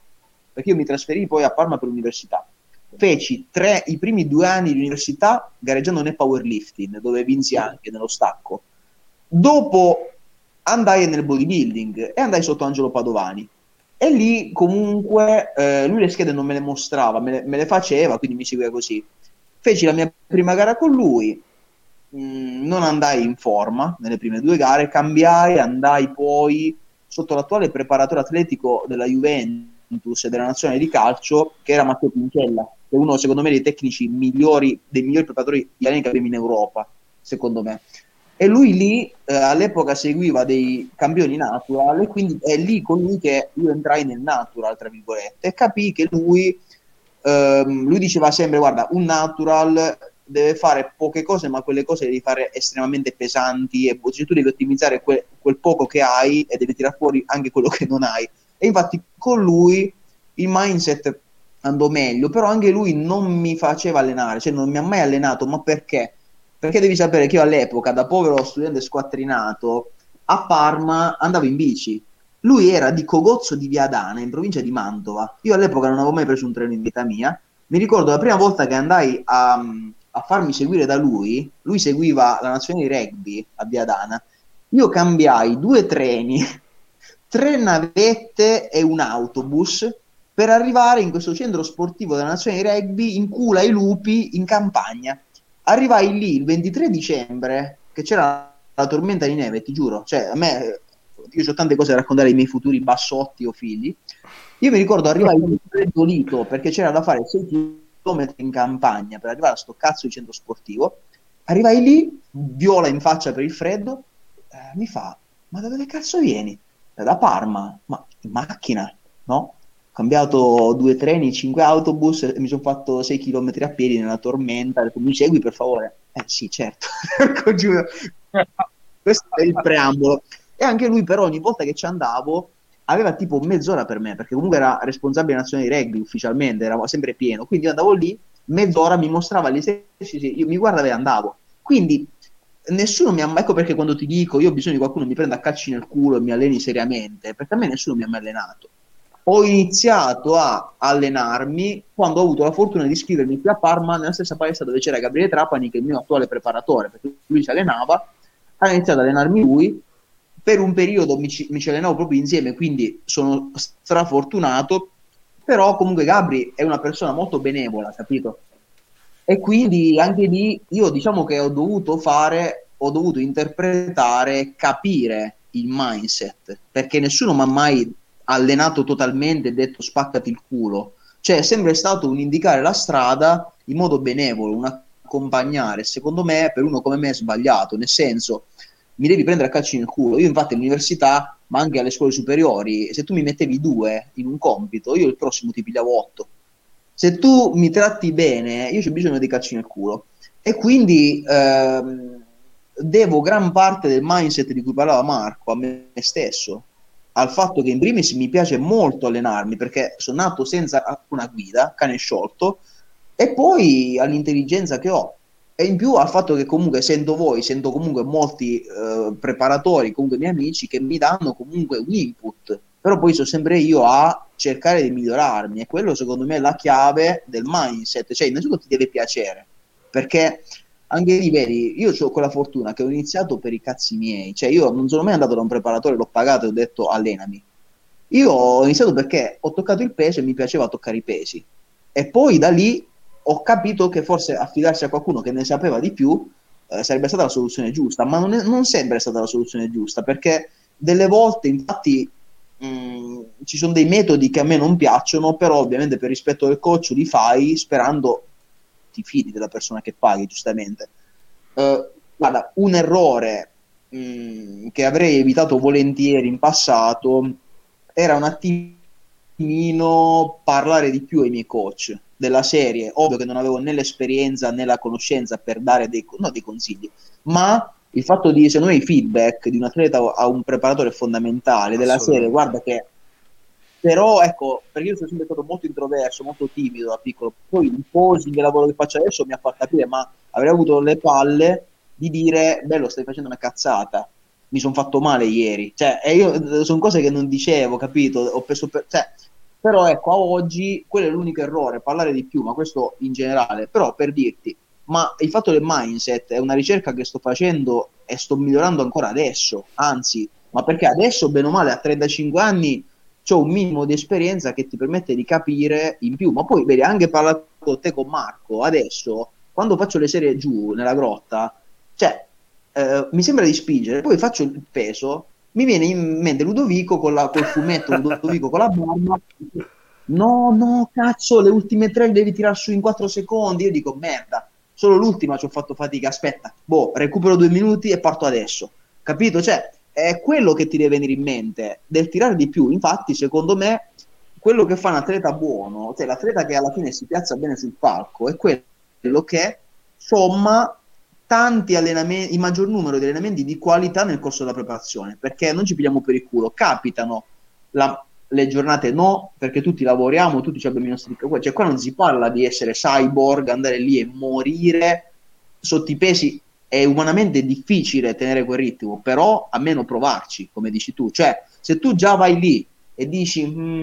perché io mi trasferì poi a Parma per l'università. Feci tre, i primi due anni di università gareggiando nel powerlifting, dove vinsi anche nello stacco. Dopo andai nel bodybuilding e andai sotto Angelo Padovani. E lì comunque eh, lui le schede non me le mostrava, me le, me le, faceva, quindi mi seguiva così. Feci la mia prima gara con lui, mh, mm, non andai in forma nelle prime due gare, cambiai, andai poi sotto l'attuale preparatore atletico della Juventus Juventus e della nazionale di calcio, che era Matteo Pincella, che è uno secondo me dei tecnici migliori, dei migliori preparatori italiani che abbiamo in Europa, secondo me. E lui lì eh, all'epoca seguiva dei campioni natural, e quindi è lì con lui che io entrai nel natural, tra virgolette, e capì che lui, ehm, lui diceva sempre, guarda, un natural deve fare poche cose, ma quelle cose devi fare estremamente pesanti e cioè, tu devi ottimizzare que- quel poco che hai e devi tirare fuori anche quello che non hai. E infatti con lui il mindset andò meglio, però anche lui non mi faceva allenare, cioè non mi ha mai allenato, ma perché? perché devi sapere che io all'epoca, da povero studente squattrinato, a Parma andavo in bici. Lui era di Cogozzo di Viadana, in provincia di Mantova. Io all'epoca non avevo mai preso un treno in vita mia. Mi ricordo la prima volta che andai a, a farmi seguire da lui, lui seguiva la nazione di rugby a Viadana. Io cambiai due treni, tre navette e un autobus per arrivare in questo centro sportivo della nazione di rugby in culo ai lupi in campagna. Arrivai lì il 23 dicembre, che c'era la tormenta di neve, ti giuro. Cioè, a me, io ho tante cose da raccontare ai miei futuri bassotti o figli. Io mi ricordo arrivai freddolito perché c'era da fare 6 km in campagna per arrivare a sto cazzo di centro sportivo. Arrivai lì, viola in faccia per il freddo, eh, mi fa, ma da dove cazzo vieni? Da Parma, ma in macchina, no? Ho cambiato due treni, cinque autobus e mi sono fatto 6 km a piedi nella tormenta. Mi segui per favore? Eh sì, certo. Questo è il preambolo. E anche lui, però, ogni volta che ci andavo, aveva tipo mezz'ora per me, perché comunque era responsabile nazionale di rugby ufficialmente, eravamo sempre pieno. Quindi io andavo lì, mezz'ora mi mostrava gli esercizi, io mi guardavo e andavo. Quindi nessuno mi ha ecco perché quando ti dico io ho bisogno di qualcuno che mi prenda a calci nel culo e mi alleni seriamente, perché a me nessuno mi ha mai allenato. Ho iniziato a allenarmi quando ho avuto la fortuna di iscrivermi qui a Parma nella stessa palestra dove c'era Gabriele Trapani, che è il mio attuale preparatore, perché lui si allenava, ha iniziato ad allenarmi lui, per un periodo mi ci, mi ci allenavo proprio insieme, quindi sono strafortunato, però comunque Gabri è una persona molto benevola, capito? E quindi anche lì io diciamo che ho dovuto fare, ho dovuto interpretare, capire il mindset, perché nessuno mi ha mai allenato totalmente e detto spaccati il culo. Cioè è sempre stato un indicare la strada in modo benevolo, un accompagnare. Secondo me, per uno come me è sbagliato, nel senso mi devi prendere a calci nel culo. Io infatti all'università, ma anche alle scuole superiori, se tu mi mettevi due in un compito, io il prossimo ti pigliavo otto se tu mi tratti bene, io ho bisogno di calci nel culo. E quindi ehm, devo gran parte del mindset di cui parlava Marco a me stesso, al fatto che in primis mi piace molto allenarmi perché sono nato senza una guida, cane sciolto, e poi all'intelligenza che ho. E in più al fatto che comunque sento voi, sento comunque molti eh, preparatori, comunque miei amici che mi danno comunque un input però poi sono sempre io a cercare di migliorarmi e quello secondo me è la chiave del mindset, cioè innanzitutto ti deve piacere, perché anche lì vedi, io ho quella fortuna che ho iniziato per i cazzi miei, cioè io non sono mai andato da un preparatore, l'ho pagato e ho detto allenami. Io ho iniziato perché ho toccato il peso e mi piaceva toccare i pesi. E poi da lì ho capito che forse affidarsi a qualcuno che ne sapeva di più eh, sarebbe stata la soluzione giusta, ma non, è, non sempre è stata la soluzione giusta perché delle volte infatti Mm, ci sono dei metodi che a me non piacciono, però ovviamente per rispetto del coach li fai sperando ti fidi della persona che paghi, giustamente. Uh, guarda, un errore mm, che avrei evitato volentieri in passato era un attimino parlare di più ai miei coach della serie. Ovvio che non avevo né l'esperienza né la conoscenza per dare dei, no, dei consigli, ma il fatto di, secondo me, i feedback di un atleta a un preparatore è fondamentale della serie, guarda che però ecco, perché io sono sempre stato molto introverso, molto timido da piccolo, poi il posing, il lavoro che faccio adesso mi ha fatto capire, ma avrei avuto le palle di dire, bello, stai facendo una cazzata, mi sono fatto male ieri, cioè, e io sono cose che non dicevo, capito? Ho preso per, cioè, però ecco, a oggi quello è l'unico errore, parlare di più, ma questo in generale, però per dirti, ma il fatto del mindset è una ricerca che sto facendo e sto migliorando ancora adesso, anzi, ma perché adesso, bene o male, a 35 anni ho un minimo di esperienza che ti permette di capire in più, ma poi vedi, anche parlato con te con Marco, adesso, quando faccio le serie giù nella grotta, cioè, eh, mi sembra di spingere, poi faccio il peso, mi viene in mente Ludovico con la, col fumetto, Ludovico con la barba, no, no, cazzo, le ultime tre le devi tirare su in 4 secondi, io dico, merda, solo l'ultima ci ho fatto fatica, aspetta, boh, recupero due minuti e parto adesso, capito? Cioè, è quello che ti deve venire in mente, del tirare di più, infatti, secondo me, quello che fa un atleta buono, cioè l'atleta che alla fine si piazza bene sul palco, è quello che somma tanti allenamenti, il maggior numero di allenamenti di qualità nel corso della preparazione, perché non ci pigliamo per il culo, capitano la, le giornate no, perché tutti lavoriamo, tutti abbiamo i nostri cioè qua non si parla di essere cyborg, andare lì e morire sotto i pesi è umanamente difficile tenere quel ritmo, però almeno provarci, come dici tu. Cioè, se tu già vai lì e dici "Mm,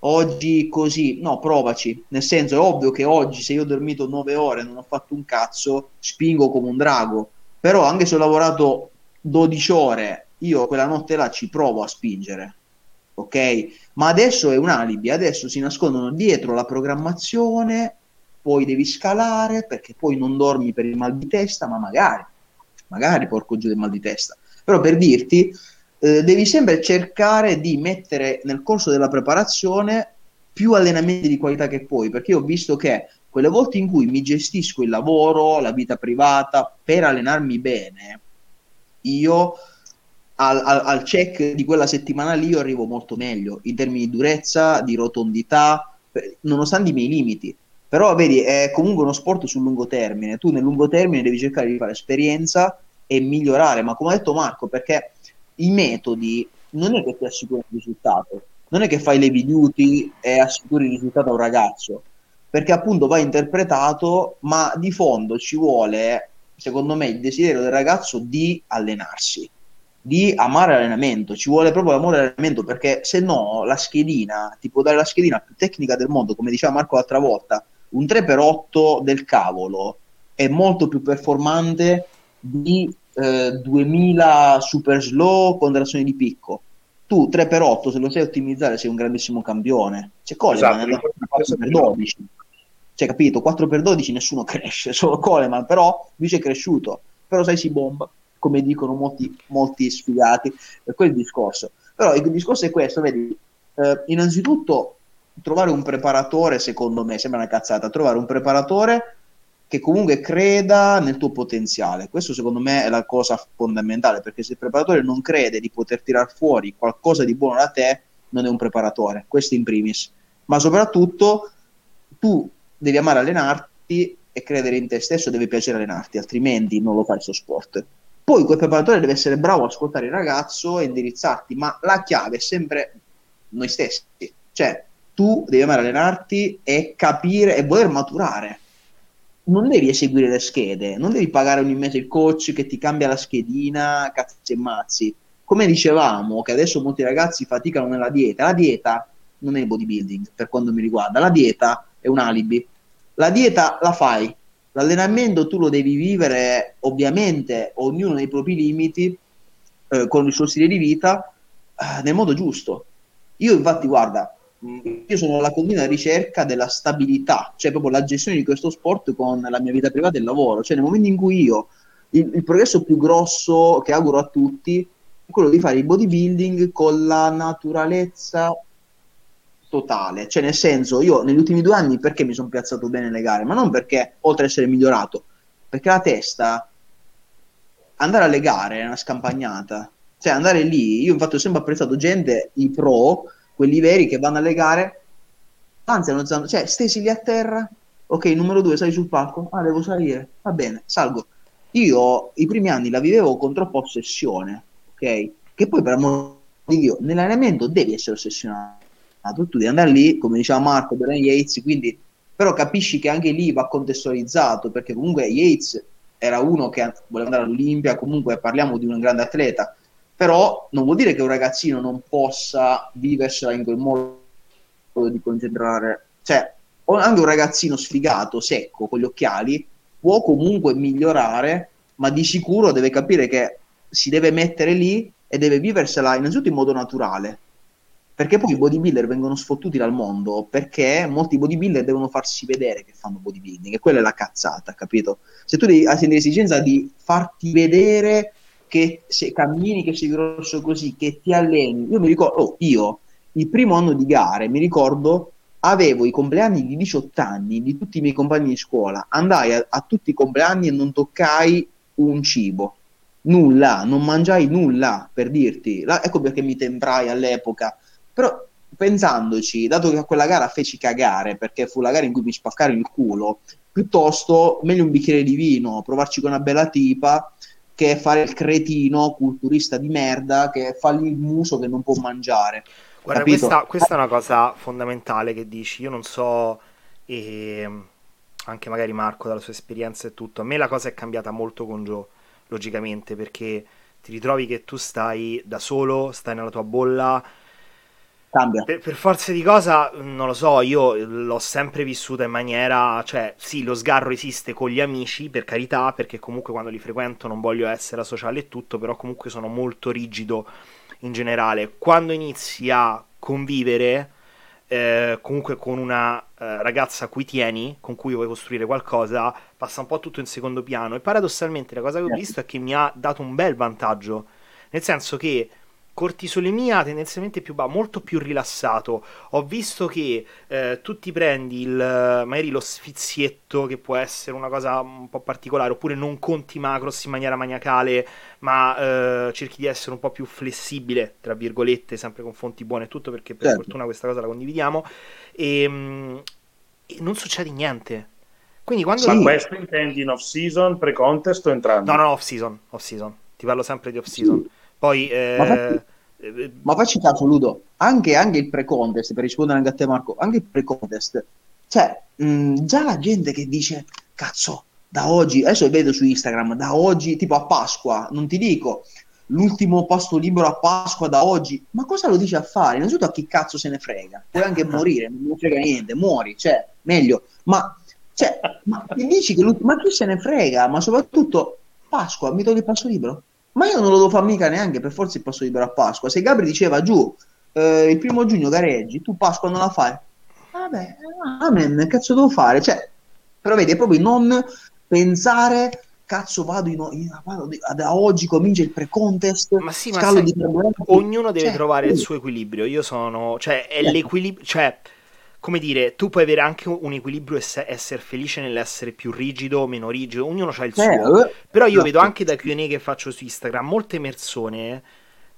oggi così, no, provaci. Nel senso, è ovvio che oggi, se io ho dormito 9 ore e non ho fatto un cazzo, spingo come un drago. Però anche se ho lavorato 12 ore, io quella notte là ci provo a spingere. Ok? Ma adesso è un alibi, adesso si nascondono dietro la programmazione, poi devi scalare perché poi non dormi per il mal di testa, ma magari, magari porco giù del mal di testa. Però per dirti, eh, devi sempre cercare di mettere nel corso della preparazione più allenamenti di qualità che puoi, perché io ho visto che quelle volte in cui mi gestisco il lavoro, la vita privata, per allenarmi bene, io al, al, al check di quella settimana lì io arrivo molto meglio in termini di durezza, di rotondità, nonostante i miei limiti. Però vedi, è comunque uno sport sul lungo termine. Tu nel lungo termine devi cercare di fare esperienza e migliorare, ma come ha detto Marco, perché i metodi non è che ti assicurano il risultato, non è che fai le duty e assicuri il risultato a un ragazzo, perché appunto va interpretato, ma di fondo ci vuole, secondo me, il desiderio del ragazzo di allenarsi, di amare l'allenamento, ci vuole proprio l'amore all'allenamento, perché se no la schedina, ti può dare la schedina più tecnica del mondo, come diceva Marco l'altra volta, un 3x8 del cavolo è molto più performante di eh, 2000 super slow con trazione di picco. Tu 3x8 se lo sai ottimizzare sei un grandissimo campione. C'è Coleman Esatto, è andato 4x12. Cioè, capito? 4x12 nessuno cresce, solo Coleman, però lui ci è cresciuto. Però sai si bomba, come dicono molti, molti sfigati, per quel discorso. Però il discorso è questo, vedi, eh, innanzitutto trovare un preparatore, secondo me, sembra una cazzata, trovare un preparatore che comunque creda nel tuo potenziale. Questo secondo me è la cosa fondamentale, perché se il preparatore non crede di poter tirar fuori qualcosa di buono da te, non è un preparatore, questo in primis. Ma soprattutto tu devi amare allenarti e credere in te stesso, deve piacere allenarti, altrimenti non lo fai il suo sport. Poi quel preparatore deve essere bravo a ascoltare il ragazzo e indirizzarti, ma la chiave è sempre noi stessi. Cioè, tu devi amare allenarti e capire e voler maturare non devi eseguire le schede, non devi pagare ogni mese il coach che ti cambia la schedina, cazzi e mazzi. Come dicevamo, che adesso molti ragazzi faticano nella dieta, la dieta non è il bodybuilding per quanto mi riguarda, la dieta è un alibi. La dieta la fai, l'allenamento tu lo devi vivere ovviamente ognuno nei propri limiti, eh, con il suo stile di vita, eh, nel modo giusto. Io infatti, guarda, io sono alla continua ricerca della stabilità, cioè proprio la gestione di questo sport con la mia vita privata e il lavoro. Cioè, nel momento in cui io il, il, progresso più grosso che auguro a tutti è quello di fare il bodybuilding con la naturalezza totale. Cioè, nel senso, io negli ultimi due anni perché mi sono piazzato bene nelle gare? Ma non perché oltre ad essere migliorato, perché la testa andare alle gare è una scampagnata. Cioè, andare lì, io infatti ho sempre apprezzato gente, i pro, quelli veri che vanno alle gare, anzi, non sanno, cioè, stesi lì a terra, ok, numero due, sali sul palco, ah, devo salire, va bene, salgo. Io i primi anni la vivevo con troppa ossessione, ok? Che poi per amore di Dio, nell'allenamento devi essere ossessionato, tu devi andare lì, come diceva Marco, Brian Yates, quindi però capisci che anche lì va contestualizzato, perché comunque Yates era uno che voleva andare all'Olimpia, comunque parliamo di un grande atleta, però non vuol dire che un ragazzino non possa viversela in quel modo di concentrare, cioè anche un ragazzino sfigato, secco, con gli occhiali, può comunque migliorare, ma di sicuro deve capire che si deve mettere lì e deve viversela innanzitutto in modo naturale, perché poi i bodybuilder vengono sfottuti dal mondo perché molti bodybuilder devono farsi vedere che fanno bodybuilding e quella è la cazzata, capito? Se tu hai l'esigenza di farti vedere che se cammini, che sei grosso così, che ti alleni. Io mi ricordo, oh, io il primo anno di gare, mi ricordo, avevo i compleanni di 18 anni di tutti i miei compagni di scuola, andai a, a tutti i compleanni e non toccai un cibo, nulla, non mangiai nulla, per dirti. La, ecco perché mi temprai all'epoca. Però pensandoci, dato che a quella gara feci cagare, perché fu la gara in cui mi spaccarono il culo, piuttosto meglio un bicchiere di vino, provarci con una bella tipa che fare il cretino culturista di merda che fa lì il muso che non può mangiare. Guarda, questa, questa, è una cosa fondamentale che dici. Io non so, eh, anche magari Marco dalla sua esperienza e tutto, a me la cosa è cambiata molto con Joe, logicamente, perché ti ritrovi che tu stai da solo, stai nella tua bolla. Cambia. Per, per forza di cosa, non lo so, io l'ho sempre vissuta in maniera, cioè sì, lo sgarro esiste con gli amici, per carità, perché comunque quando li frequento non voglio essere sociale e tutto, però comunque sono molto rigido in generale. Quando inizi a convivere eh, comunque con una eh, ragazza a cui tieni, con cui vuoi costruire qualcosa, passa un po' tutto in secondo piano. E paradossalmente la cosa che ho visto è che mi ha dato un bel vantaggio, nel senso che cortisolemia tendenzialmente più ba- molto più rilassato. Ho visto che eh, tu ti prendi il, magari lo sfizietto, che può essere una cosa un po' particolare, oppure non conti macros in maniera maniacale, ma eh, cerchi di essere un po' più flessibile, tra virgolette, sempre con fonti buone e tutto, perché per Certo. fortuna questa cosa la condividiamo. E, mm, e non succede niente. Quindi quando... Ma Sì. questo intendi in off-season, pre-contest o entrambi? No, no, off season, off season. Ti parlo sempre di off season. Poi eh, Ma eh, Ma facci caso, Ludo, anche, anche il pre-contest, per rispondere anche a te Marco, anche il pre-contest, cioè, mh, già la gente che dice, cazzo, da oggi, adesso vedo su Instagram, da oggi, tipo a Pasqua, non ti dico, l'ultimo pasto libero a Pasqua da oggi, ma cosa lo dice a fare? Innanzitutto a chi cazzo se ne frega? Puoi anche morire, non frega niente, muori, cioè, meglio, ma, cioè, ma dici ma chi se ne frega? Ma soprattutto, Pasqua, mi togli il pasto libero? Ma io non lo devo fare mica neanche per forza il passo libero a Pasqua. Se Gabri diceva giù eh, il primo giugno gareggi, tu Pasqua non la fai. Vabbè, amen, che cazzo devo fare? Cioè, però vedi, è proprio non pensare, cazzo vado, in, in- vado da oggi comincia il pre-contest, Ma sì, ma sai, ognuno deve Cioè, trovare il sì. suo equilibrio. Io sono, cioè, è Certo. l'equilibrio, cioè, come dire, tu puoi avere anche un equilibrio e se- essere felice nell'essere più rigido o meno rigido, ognuno ha il Cioè, suo. eh, Però io esatto. vedo anche da Q&A che faccio su Instagram, molte persone,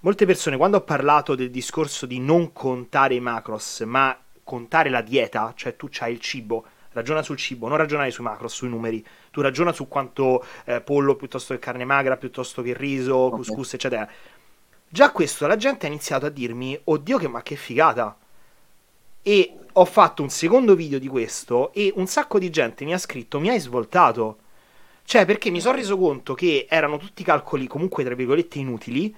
molte persone quando ho parlato del discorso di non contare i macros, ma contare la dieta, cioè tu c'hai il cibo, ragiona sul cibo, non ragionare sui macros, sui numeri. Tu ragiona su quanto eh, pollo piuttosto che carne magra, piuttosto che riso, couscous, eccetera. Già questo la gente ha iniziato a dirmi, oddio che ma che figata. E ho fatto un secondo video di questo e un sacco di gente mi ha scritto, mi hai svoltato. Cioè, perché mi sono reso conto che erano tutti calcoli comunque, tra virgolette, inutili.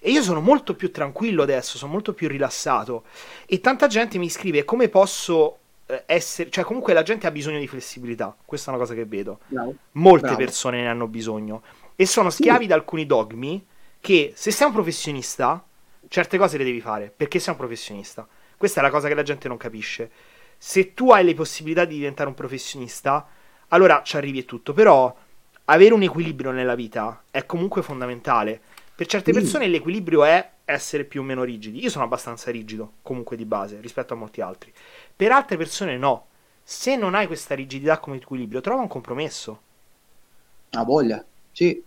E io sono molto più tranquillo adesso, sono molto più rilassato. E tanta gente mi scrive come posso eh, essere. Cioè, comunque la gente ha bisogno di flessibilità. Questa è una cosa che vedo. Bravo. Molte Bravo. persone ne hanno bisogno. E sono schiavi da alcuni dogmi che se sei un professionista, certe cose le devi fare perché sei un professionista. Questa è la cosa che la gente non capisce. Se tu hai le possibilità di diventare un professionista, allora ci arrivi e tutto. Però avere un equilibrio nella vita è comunque fondamentale. Per certe persone l'equilibrio è essere più o meno rigidi. Io sono abbastanza rigido, comunque di base, rispetto a molti altri. Per altre persone no. Se non hai questa rigidità come equilibrio, trova un compromesso. Ha voglia, sì.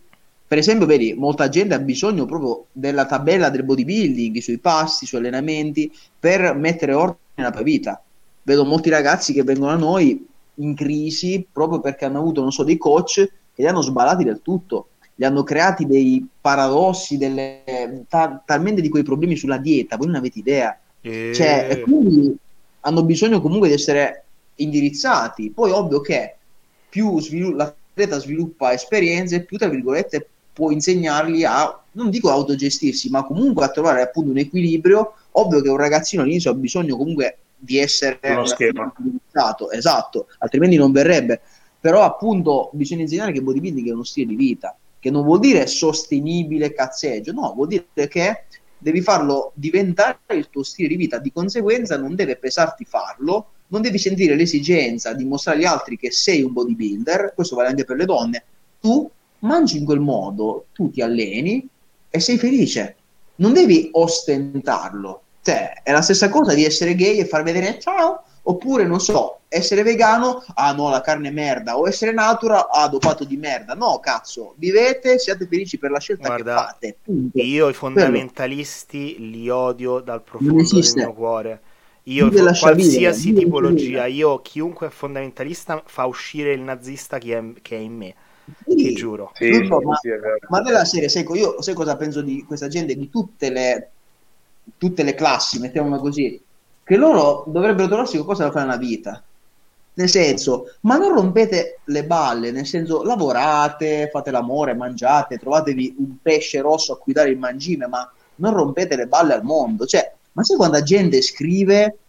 Per esempio, vedi, molta gente ha bisogno proprio della tabella del bodybuilding, sui passi, sui allenamenti, per mettere ordine nella propria vita. Vedo molti ragazzi che vengono a noi in crisi proprio perché hanno avuto, non so, dei coach che li hanno sballati del tutto, li hanno creati dei paradossi, delle, ta- talmente di quei problemi sulla dieta, voi non avete idea. Cioè, e quindi hanno bisogno comunque di essere indirizzati. Poi, ovvio che più svilu- l'atleta sviluppa esperienze, più tra virgolette può insegnargli a, non dico autogestirsi, ma comunque a trovare appunto un equilibrio. Ovvio che un ragazzino all'inizio ha bisogno comunque di essere Uno schema. esatto, altrimenti non verrebbe. Però appunto bisogna insegnare che bodybuilding è uno stile di vita, che non vuol dire sostenibile cazzeggio, no, vuol dire che devi farlo diventare il tuo stile di vita, di conseguenza non deve pesarti farlo, non devi sentire l'esigenza di mostrare agli altri che sei un bodybuilder, questo vale anche per le donne, tu mangi in quel modo, tu ti alleni e sei felice, non devi ostentarlo, cioè è la stessa cosa di essere gay e far vedere ciao, oppure non so, essere vegano, ah no la carne è merda, o essere natura, ah dopato di merda, no cazzo, vivete, siate felici per la scelta Guarda, che fate, punto. Io i fondamentalisti li odio dal profondo del mio cuore. Io qualsiasi vivere, tipologia, io chiunque è fondamentalista fa uscire il nazista che è, che è in me, Sì, ti giuro. Sì, sì, ma- sì. Ma della serie, sai, io sai cosa penso di questa gente, di tutte le, tutte le classi, mettiamola così, che loro dovrebbero trovarsi qualcosa da fare nella vita. Nel senso, ma non rompete le balle, nel senso, lavorate, fate l'amore, mangiate, trovatevi un pesce rosso a cui dare il mangime, ma non rompete le balle al mondo. Cioè, ma sai quanta gente scrive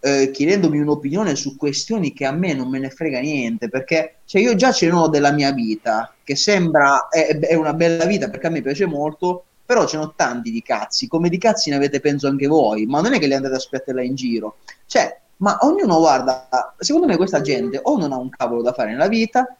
eh, chiedendomi un'opinione su questioni che a me non me ne frega niente, perché cioè, io già ce n'ho della mia vita, che sembra è, è una bella vita perché a me piace molto, però ce n'ho tanti di cazzi, come di cazzi ne avete penso anche voi, ma non è che li andate a spiatterla in giro. Cioè, ma ognuno guarda, secondo me questa gente o non ha un cavolo da fare nella vita,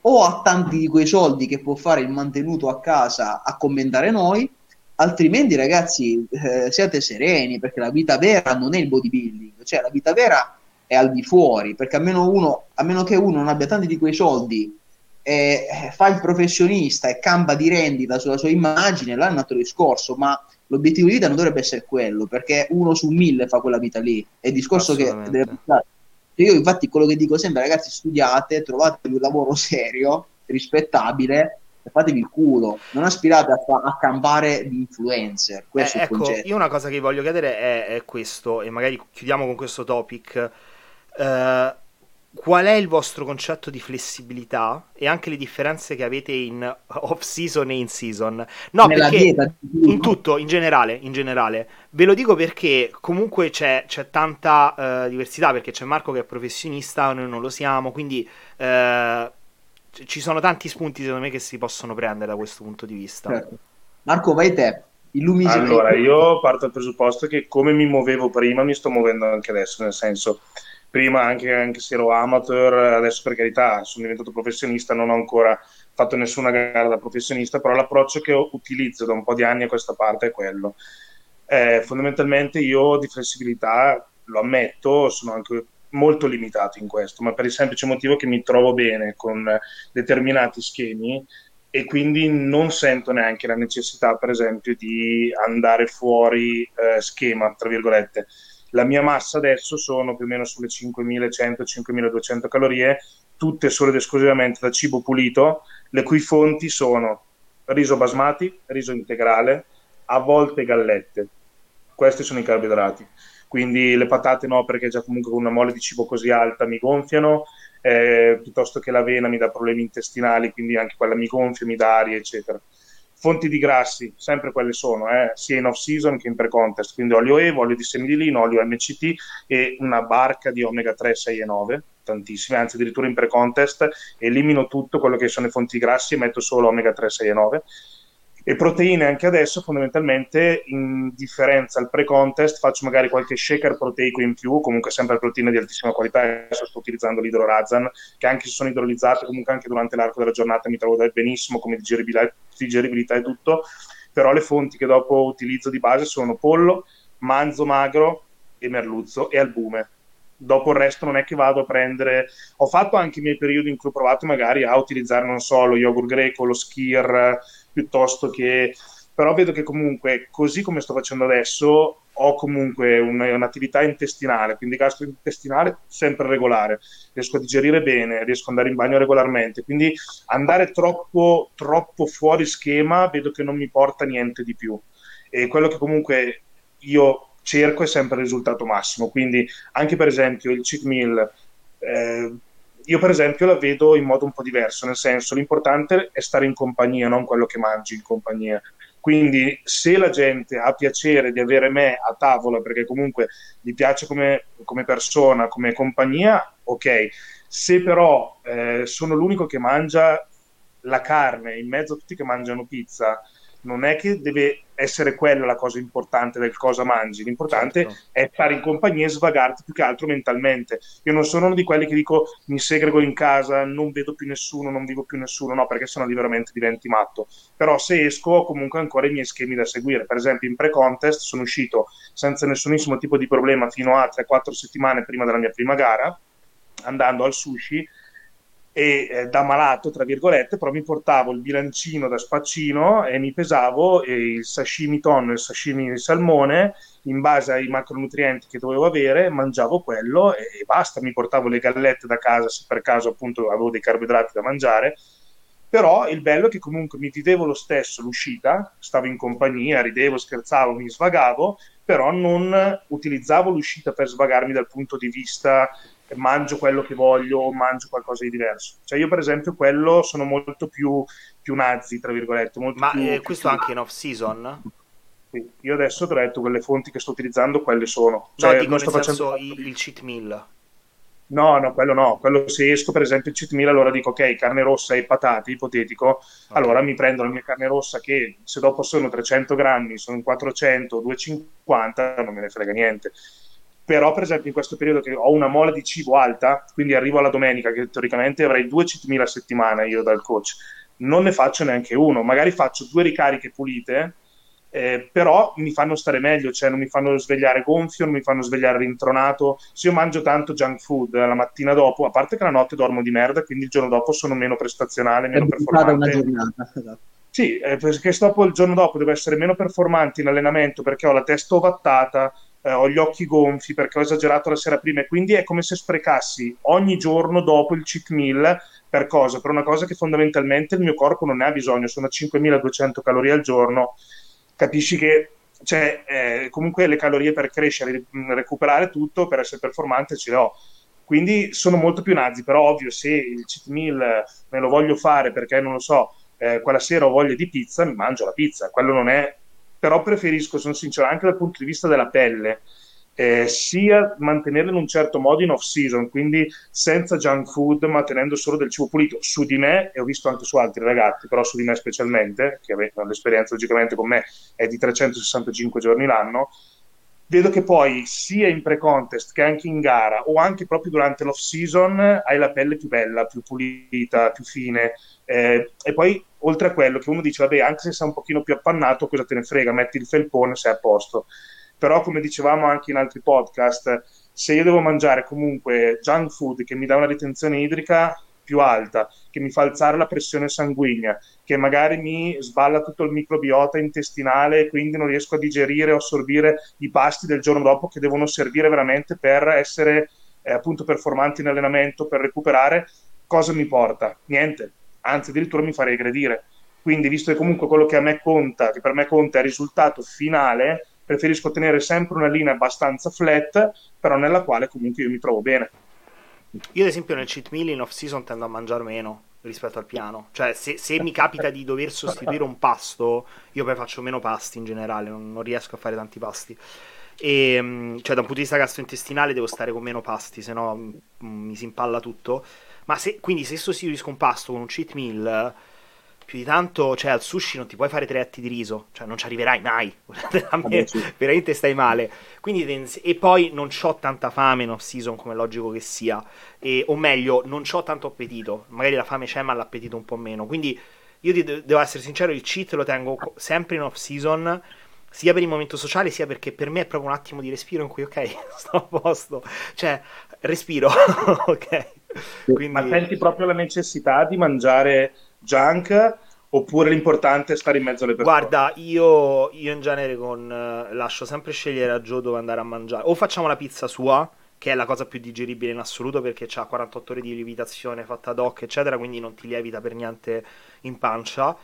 o ha tanti di quei soldi che può fare il mantenuto a casa a commentare noi, altrimenti ragazzi eh, siate sereni perché la vita vera non è il bodybuilding, cioè la vita vera è al di fuori, perché a meno, uno, a meno che uno non abbia tanti di quei soldi e eh, fa il professionista e campa di rendita sulla sua immagine, là è un altro discorso, ma l'obiettivo di vita non dovrebbe essere quello, perché uno su mille fa quella vita lì, è il discorso che deve pensare. Io infatti quello che dico sempre, ragazzi, studiate, trovatevi un lavoro serio, rispettabile, fatevi il culo, non aspirate a, fa- a campare di influencer. Questo eh, ecco, io una cosa che voglio chiedere è, è, questo, e magari chiudiamo con questo topic. Uh, qual è il vostro concetto di flessibilità e anche le differenze che avete in off season e in season? No, Nella perché dieta, in tutto, in generale, in generale. Ve lo dico perché comunque c'è, c'è tanta uh, diversità, perché c'è Marco che è professionista, noi non lo siamo, quindi uh, ci sono tanti spunti secondo me che si possono prendere da questo punto di vista. Certo. Marco, vai te. Illumini allora, io parto dal presupposto che come mi muovevo prima mi sto muovendo anche adesso, nel senso, prima anche, anche se ero amateur, adesso per carità sono diventato professionista, non ho ancora fatto nessuna gara da professionista, però l'approccio che utilizzo da un po' di anni a questa parte è quello. Eh, fondamentalmente io di flessibilità, lo ammetto, sono anche molto limitato in questo, ma per il semplice motivo che mi trovo bene con determinati schemi e quindi non sento neanche la necessità, per esempio, di andare fuori eh, schema, tra virgolette. La mia massa adesso sono più o meno sulle 5100-5200 calorie, tutte solo ed esclusivamente da cibo pulito, le cui fonti sono riso basmati, riso integrale, a volte gallette. Questi sono i carboidrati quindi le patate no perché già comunque con una mole di cibo così alta mi gonfiano, eh, piuttosto che l'avena mi dà problemi intestinali, quindi anche quella mi gonfia, mi dà aria, eccetera. Fonti di grassi, sempre quelle sono, eh, sia in off-season che in pre-contest, quindi olio EVO, olio di semi di lino, olio MCT e una barca di omega 3, 6 e 9, tantissime, anzi addirittura in pre-contest. Elimino tutto quello che sono le fonti grassi e metto solo omega 3, 6 e 9 e proteine anche adesso fondamentalmente in differenza al pre-contest faccio magari qualche shaker proteico in più comunque sempre proteine di altissima qualità adesso sto utilizzando l'idrorazan che anche se sono idrolizzate comunque anche durante l'arco della giornata mi trovo benissimo come digeribilità, digeribilità e tutto però le fonti che dopo utilizzo di base sono pollo, manzo magro e merluzzo e albume dopo il resto non è che vado a prendere. Ho fatto anche i miei periodi in cui ho provato magari a utilizzare non so lo yogurt greco, lo skir piuttosto che però vedo che comunque così come sto facendo adesso ho comunque un, un'attività intestinale, quindi gastrointestinale sempre regolare, riesco a digerire bene, riesco ad andare in bagno regolarmente, quindi andare troppo, troppo fuori schema vedo che non mi porta niente di più. E quello che comunque io cerco è sempre il risultato massimo, quindi anche per esempio il cheat meal eh, io per esempio la vedo in modo un po' diverso, nel senso l'importante è stare in compagnia, non quello che mangi in compagnia. Quindi se la gente ha piacere di avere me a tavola perché comunque gli piace come, come persona, come compagnia, ok. Se però eh, sono l'unico che mangia la carne in mezzo a tutti che mangiano pizza, non è che deve essere quella la cosa importante del cosa mangi, l'importante certo. è stare in compagnia e svagarti più che altro mentalmente. Io non sono uno di quelli che dico mi segrego in casa, non vedo più nessuno, non vivo più nessuno, no, perché sennò veramente diventi matto. Però se esco ho comunque ancora i miei schemi da seguire. Per esempio in pre-contest sono uscito senza nessunissimo tipo di problema fino a 3-4 settimane prima della mia prima gara, andando al sushi e eh, da malato, tra virgolette, però mi portavo il bilancino da spaccino e mi pesavo e il sashimi tonno e il sashimi di salmone in base ai macronutrienti che dovevo avere, mangiavo quello e, e basta, mi portavo le gallette da casa se per caso appunto avevo dei carboidrati da mangiare. Però il bello è che comunque mi vivevo lo stesso l'uscita, stavo in compagnia, ridevo, scherzavo, mi svagavo, però non utilizzavo l'uscita per svagarmi dal punto di vista mangio quello che voglio o mangio qualcosa di diverso. Cioè io per esempio quello sono molto più, più nazi, tra virgolette. Ma più, eh, più questo anche in off-season? Sì. Io adesso ti ho detto quelle fonti che sto utilizzando, quelle sono. Cioè, cioè, dico nel sto facendo... il cheat meal. No, no, quello no. Quello se esco, per esempio, il cheat meal, allora dico, ok, carne rossa e patate, ipotetico, okay. allora mi prendo la mia carne rossa che se dopo sono 300 grammi, sono 400, 250, non me ne frega niente. Però, per esempio, in questo periodo che ho una mole di cibo alta, quindi arrivo alla domenica, che teoricamente avrei due cheat meal a settimana io dal coach, non ne faccio neanche uno. Magari faccio due ricariche pulite, eh, però mi fanno stare meglio, cioè non mi fanno svegliare gonfio, non mi fanno svegliare rintronato. Se io mangio tanto junk food la mattina dopo, a parte che la notte dormo di merda, quindi il giorno dopo sono meno prestazionale, meno performante. una giornata. esatto. Sì, eh, perché dopo il giorno dopo devo essere meno performante in allenamento perché ho la testa ovattata, eh, ho gli occhi gonfi perché ho esagerato la sera prima e quindi è come se sprecassi ogni giorno dopo il cheat meal per cosa? Per una cosa che fondamentalmente il mio corpo non ne ha bisogno, sono a 5200 calorie al giorno capisci che cioè, eh, comunque le calorie per crescere, recuperare tutto, per essere performante ce le ho. Quindi sono molto più nazi, però ovvio se il cheat meal me lo voglio fare perché non lo so, eh, quella sera ho voglia di pizza, mi mangio la pizza, quello non è... Però preferisco, sono sincero, anche dal punto di vista della pelle, eh, sia mantenerlo in un certo modo in off season, quindi senza junk food, ma tenendo solo del cibo pulito. Su di me, e ho visto anche su altri ragazzi, però su di me specialmente, che l'esperienza logicamente con me è di 365 giorni l'anno, vedo che poi sia in pre-contest che anche in gara o anche proprio durante l'off season hai la pelle più bella, più pulita, più fine. Eh, e poi oltre a quello che uno dice, vabbè, anche se sei un pochino più appannato, cosa te ne frega, metti il felpone, sei a posto però come dicevamo anche in altri podcast, se io devo mangiare comunque junk food che mi dà una ritenzione idrica più alta, che mi fa alzare la pressione sanguigna, che magari mi sballa tutto il microbiota intestinale e quindi non riesco a digerire o assorbire i pasti del giorno dopo che devono servire veramente per essere eh, appunto performanti in allenamento, per recuperare, cosa mi porta? Niente, anzi addirittura mi fa regredire. Quindi, visto che comunque quello che a me conta, che per me conta è il risultato finale, preferisco tenere sempre una linea abbastanza flat, però nella quale comunque io mi trovo bene. Io, ad esempio, nel cheat meal in off season tendo a mangiare meno rispetto al piano. Cioè, se, se mi capita di dover sostituire un pasto, io poi faccio meno pasti in generale, non, non riesco a fare tanti pasti. E, mm, cioè, da un punto di vista gastrointestinale devo stare con meno pasti, se no mm, mi si impalla tutto. Ma se, quindi se sostituisco un pasto con un cheat meal più di tanto, cioè al sushi non ti puoi fare tre atti di riso, cioè non ci arriverai mai, me veramente stai male. Quindi, e poi non ho tanta fame in off season come logico che sia, e, o meglio, non ho tanto appetito, magari la fame c'è ma l'appetito un po' meno. Quindi io ti, devo essere sincero, il cheat lo tengo sempre in off season, sia per il momento sociale, sia perché per me è proprio un attimo di respiro in cui, ok, sto a posto, cioè respiro, ok. Quindi... Ma senti proprio la necessità di mangiare junk oppure l'importante è stare in mezzo alle persone? Guarda, io, io in genere con, uh, lascio sempre scegliere a Joe dove andare a mangiare. O facciamo la pizza sua, che è la cosa più digeribile in assoluto perché ha 48 ore di lievitazione fatta ad hoc, eccetera, quindi non ti lievita per niente in pancia.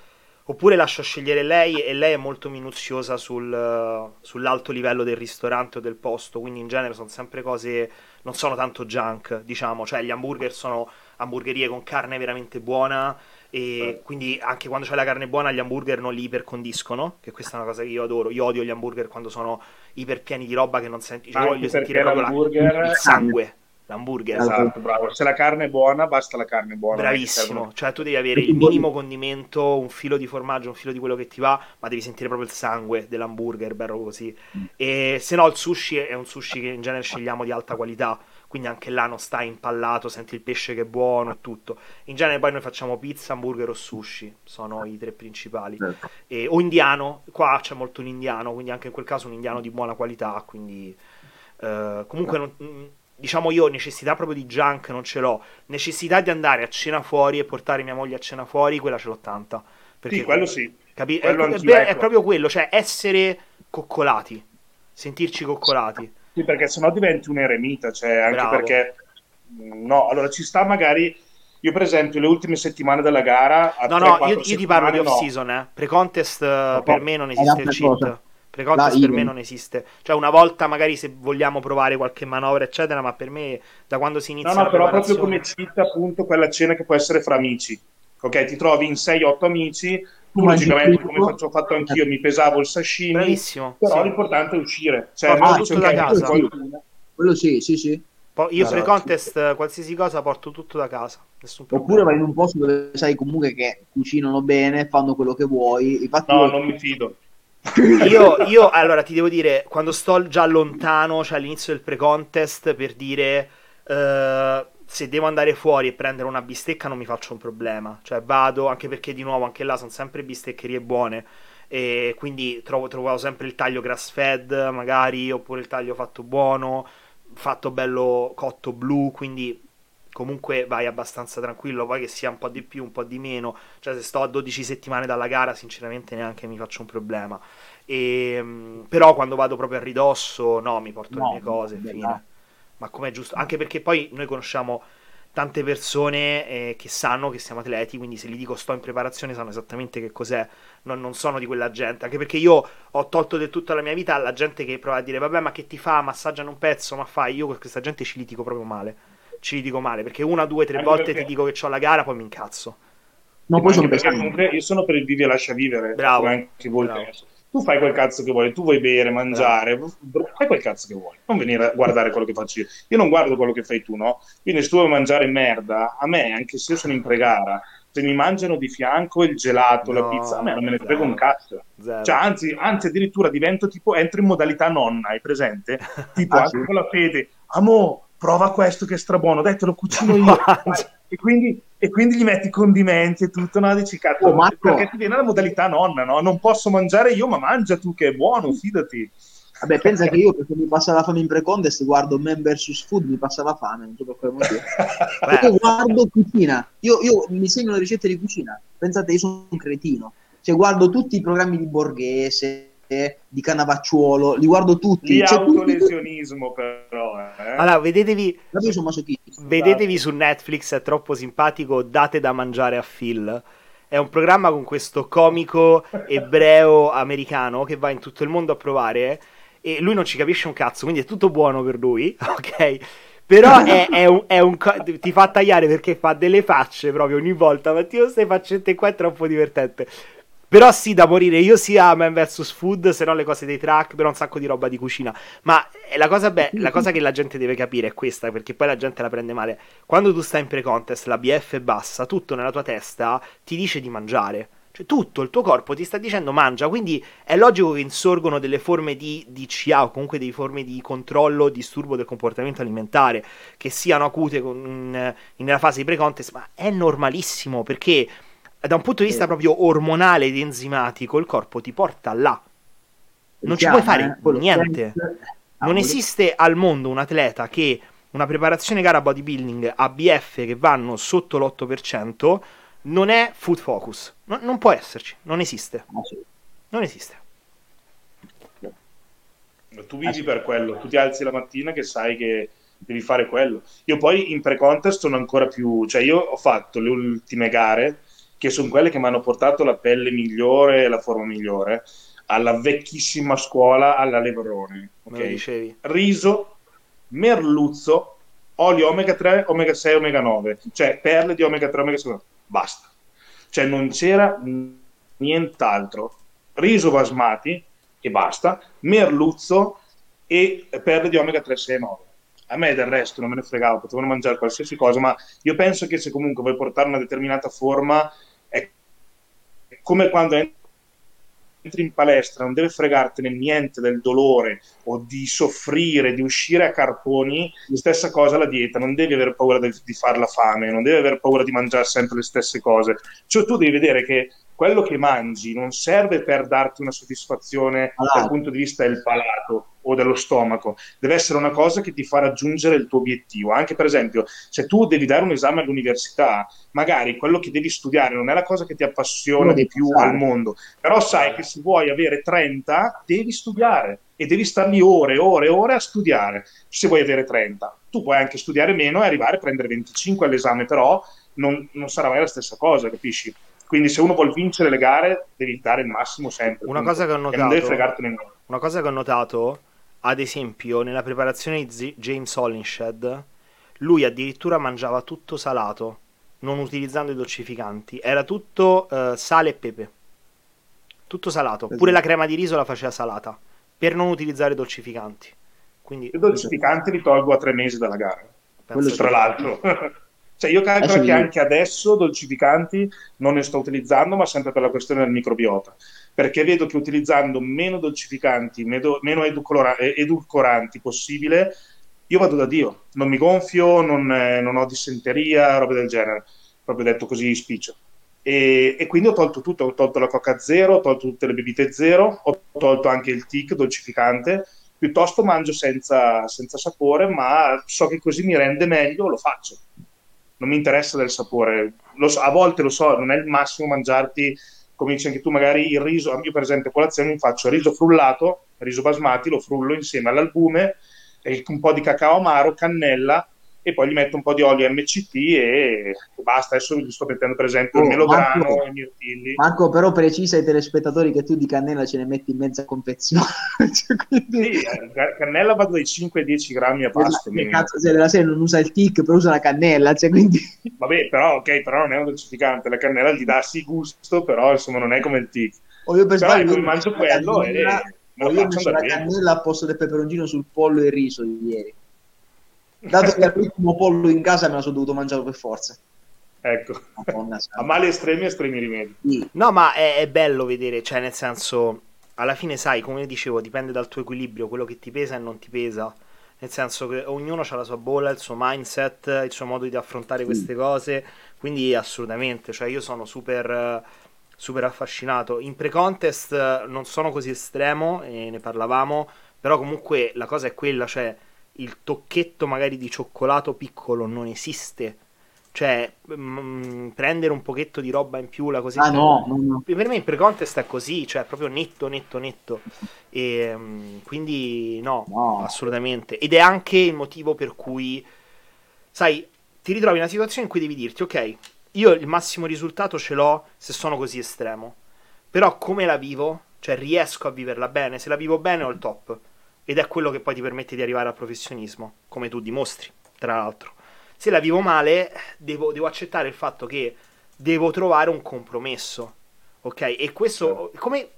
Oppure lascio scegliere lei e lei è molto minuziosa sul, uh, sull'alto livello del ristorante o del posto, quindi in genere sono sempre cose, non sono tanto junk, diciamo, cioè gli hamburger sono hamburgerie con carne veramente buona e quindi anche quando c'è la carne buona gli hamburger non li ipercondiscono, che questa è una cosa che io adoro. Io odio gli hamburger quando sono iperpieni di roba che non senti, cioè voglio sentire proprio la, il sangue. L'hamburger esatto, bravo. Se la carne è buona, basta la carne buona. Bravissimo, cioè tu devi avere il minimo condimento, un filo di formaggio, un filo di quello che ti va, ma devi sentire proprio il sangue dell'hamburger, bello così. E se no, il sushi è un sushi che in genere scegliamo di alta qualità quindi anche là non stai impallato, senti il pesce che è buono e tutto. In genere poi noi facciamo pizza, hamburger o sushi, sono i tre principali. Certo. E, o indiano, qua c'è molto un indiano, quindi anche in quel caso un indiano di buona qualità, quindi eh, comunque non, mm, diciamo io necessità proprio di junk non ce l'ho, necessità di andare a cena fuori e portare mia moglie a cena fuori, quella ce l'ho tanta. Perché, sì, quello sì. Capi- quello è, è, è, ecco. proprio quello, cioè essere coccolati, sentirci coccolati. Sì, perché sennò diventi un eremita, cioè anche Bravo. perché no, allora ci sta magari io per esempio le ultime settimane della gara No, no, io, io ti parlo di off season, eh. Pre-contest okay. per me non esiste il cheat. Pre-contest Da per me non esiste. Cioè, una volta magari se vogliamo provare qualche manovra, eccetera, ma per me da quando si inizia No, no, la però proprio come cita appunto quella cena che può essere fra amici. Ok, ti trovi in 6-8 amici, tu logicamente come faccio, ho fatto anch'io, mi pesavo il sashimi, Bravissimo. però sì. l'importante è uscire. Cioè, noi tutto da casa. qualcuno- Quello sì, sì, sì. Po- io Esatto. pre-contest, eh, qualsiasi cosa, porto tutto da casa. Oppure vai in un posto dove sai comunque che cucinano bene, fanno quello che vuoi. Infatti, No, io- non mi fido. Io, io, allora ti devo dire, quando sto già lontano, cioè all'inizio del pre-contest, per dire eh, se devo andare fuori e prendere una bistecca non mi faccio un problema. Cioè vado, anche perché di nuovo anche là sono sempre bisteccherie buone. E quindi trovo, trovavo sempre il taglio grass fed, magari, oppure il taglio fatto buono, fatto bello cotto blu, quindi comunque vai abbastanza tranquillo, poi che sia un po' di più, un po' di meno, cioè se sto a 12 settimane dalla gara sinceramente neanche mi faccio un problema. E, mh, però quando vado proprio a ridosso, no, mi porto No, le mie cose, fine. Ma com'è giusto? Anche perché poi noi conosciamo tante persone eh, che sanno che siamo atleti, quindi se gli dico sto in preparazione sanno esattamente che cos'è, non, non sono di quella gente, anche perché io ho tolto del tutto la mia vita alla gente che prova a dire vabbè ma che ti fa, massaggiano un pezzo, ma fai, io con questa gente ci litigo proprio male, ci litigo male, perché una, due, tre Anche volte perché- ti dico che ho la gara, poi mi incazzo. No, poi sono perché comunque io sono per il vivi e lascia vivere, Bravo, anche voi. bravo. Tu fai quel cazzo che vuoi, tu vuoi bere, mangiare, fai quel cazzo che vuoi, non venire a guardare quello che faccio io. Io non guardo quello che fai tu, no? Quindi se tu vuoi mangiare merda, a me, anche se io sono in pregara, se mi mangiano di fianco il gelato, la No, pizza, a me non me ne frega un cazzo. Zero. Cioè, anzi, anzi, addirittura divento tipo, entro in modalità nonna, hai presente? Tipo, Ah, anche sì. con la fede, amo, prova questo che è strabuono, dai, te lo cucino io. E, quindi, e quindi gli metti condimenti e tutto, no? Dici, cazzo, Oh, perché ti viene la modalità nonna, no? Non posso mangiare io, ma mangia tu che è buono, fidati. Vabbè, pensa che io perché mi passa la fame in pre-contest guardo Man vs Food, mi passa la fame, non so per quale motivo. Io guardo cucina, io, io mi segno le ricette di cucina. Pensate, io sono un cretino. Cioè, guardo tutti i programmi di Borghese, di Canavacciuolo, li guardo tutti. Di Cioè, tutti- autolesionismo, però. Eh? allora, vedetevi. Vedetevi su Netflix, è troppo simpatico, Date da mangiare a Phil. È un programma con questo comico ebreo americano che va in tutto il mondo a provare e lui non ci capisce un cazzo, quindi è tutto buono per lui, ok? Però è, è un, è un co- ti fa tagliare perché fa delle facce proprio ogni volta, ma ti queste faccette qua è troppo divertente. Però sì, da morire, io sia Man vs Food, se no le cose dei track, però un sacco di roba di cucina. Ma eh, la cosa, be- la cosa che la gente deve capire è questa, perché poi la gente la prende male. Quando tu stai in pre-contest, la BF è bassa, tutto nella tua testa ti dice di mangiare. Cioè tutto il tuo corpo ti sta dicendo mangia, quindi è logico che insorgono delle forme di DCA o comunque delle forme di controllo, disturbo del comportamento alimentare, che siano acute con- nella fase di pre-contest, ma è normalissimo perché da un punto di vista proprio ormonale ed enzimatico il corpo ti porta là. Non ci puoi fare niente. Non esiste al mondo un atleta che una preparazione gara bodybuilding a BF che vanno sotto l'8% non è food focus. No- non può esserci, non esiste. Non esiste. Tu vivi per quello, tu ti alzi la mattina che sai che devi fare quello. Io poi in pre-contest sono ancora più, cioè io ho fatto le ultime gare che sono quelle che mi hanno portato la pelle migliore e la forma migliore alla vecchissima scuola alla Levrone, Me lo ok? dicevi. Riso, merluzzo, olio omega 3, omega 6, omega 9, cioè perle di omega 3, omega 6, basta. Cioè non c'era nient'altro. Riso basmati e basta, merluzzo e perle di omega 3, 6 e 9. A me del resto non me ne fregavo, potevano mangiare qualsiasi cosa, ma io penso che se comunque vuoi portare una determinata forma, come quando entri in palestra, non deve fregartene niente del dolore o di soffrire, di uscire a carponi, stessa cosa la dieta, non devi avere paura di, di far la fame, non devi avere paura di mangiare sempre le stesse cose, cioè tu devi vedere che quello che mangi non serve per darti una soddisfazione Palato. dal punto di vista del palato o dello stomaco, deve essere una cosa che ti fa raggiungere il tuo obiettivo. Anche per esempio, se tu devi dare un esame all'università, magari quello che devi studiare non è la cosa che ti appassiona di più passare. al mondo, però sai che se vuoi avere 30 devi studiare e devi star lì ore e ore e ore a studiare. Se vuoi avere 30, tu puoi anche studiare meno e arrivare a prendere 25 all'esame, però non, non sarà mai la stessa cosa, capisci? Quindi se uno vuole vincere le gare devi dare il massimo sempre. Una cosa che ho E non notato- devi fregartene niente. Una cosa che ho notato, ad esempio, nella preparazione di Z- James Hollinshed, lui addirittura mangiava tutto salato, non utilizzando i dolcificanti. Era tutto eh, sale e pepe. Tutto salato. Esatto. Pure la crema di riso la faceva salata, per non utilizzare dolcificanti. Quindi, I dolcificanti li tolgo a tre mesi dalla gara. Quello penso tra l'altro. cioè io calcolo che anche adesso dolcificanti non ne sto utilizzando, ma sempre per la questione del microbiota. Perché vedo che utilizzando meno dolcificanti, meno, meno edulcora- eh, edulcoranti possibile, io vado da Dio. Non mi gonfio, non, eh, non ho dissenteria, robe del genere. Proprio detto così spiccio. E, e quindi ho tolto tutto, ho tolto la coca zero, ho tolto tutte le bibite zero, ho tolto anche il tic dolcificante, piuttosto mangio senza, senza sapore, ma so che così mi rende meglio, lo faccio. Non mi interessa del sapore. So- a volte lo so, non è il massimo mangiarti, come dici anche tu, magari il riso. Io per esempio a colazione mi faccio riso frullato, riso basmati, lo frullo insieme all'albume, un po' di cacao amaro, cannella, e poi gli metto un po' di olio MCT e basta. Adesso gli sto mettendo per esempio il Oh, melograno, Marco. i mirtilli. Marco, però precisa ai telespettatori che tu di cannella ce ne metti in mezza confezione. Cioè, quindi- Sì, eh, cannella vado dai 5 ai 10 grammi a pasto. Che minimo. cazzo, se della sera non usa il tic, però usa la cannella, cioè, quindi... Vabbè, però, ok, però non è un dolcificante. La cannella gli dà sì gusto, però insomma non è come il tic. O io per Però sbaglio io mangio la quello e cannella- lo io ho messo la cannella al posto del peperoncino sul pollo e il riso ieri. Dato che l'ultimo pollo in casa me la sono dovuto mangiare per forza. Ecco, Madonna a mali estremi, estremi rimedi. Sì. No, ma è, è bello vedere, cioè nel senso, alla fine sai, come dicevo, dipende dal tuo equilibrio, quello che ti pesa e non ti pesa. Nel senso che ognuno ha la sua bolla, il suo mindset, il suo modo di affrontare queste cose, quindi assolutamente, cioè io sono super, super affascinato. In pre-contest non sono così estremo, e ne parlavamo, però comunque la cosa è quella, cioè il tocchetto magari di cioccolato piccolo non esiste. Cioè, mm, prendere un pochetto di roba in più, la cosetta Ah no, no, no. per me in pre-contest è così, cioè proprio netto, netto, netto. E, mm, quindi no, No. assolutamente. Ed è anche il motivo per cui, sai, ti ritrovi in una situazione in cui devi dirti, ok, io il massimo risultato ce l'ho se sono così estremo. Però come la vivo? Cioè riesco a viverla bene, se la vivo bene ho il top. Ed è quello che poi ti permette di arrivare al professionismo, come tu dimostri, tra l'altro. Se la vivo male, devo, devo accettare il fatto che devo trovare un compromesso. Ok? E questo, come,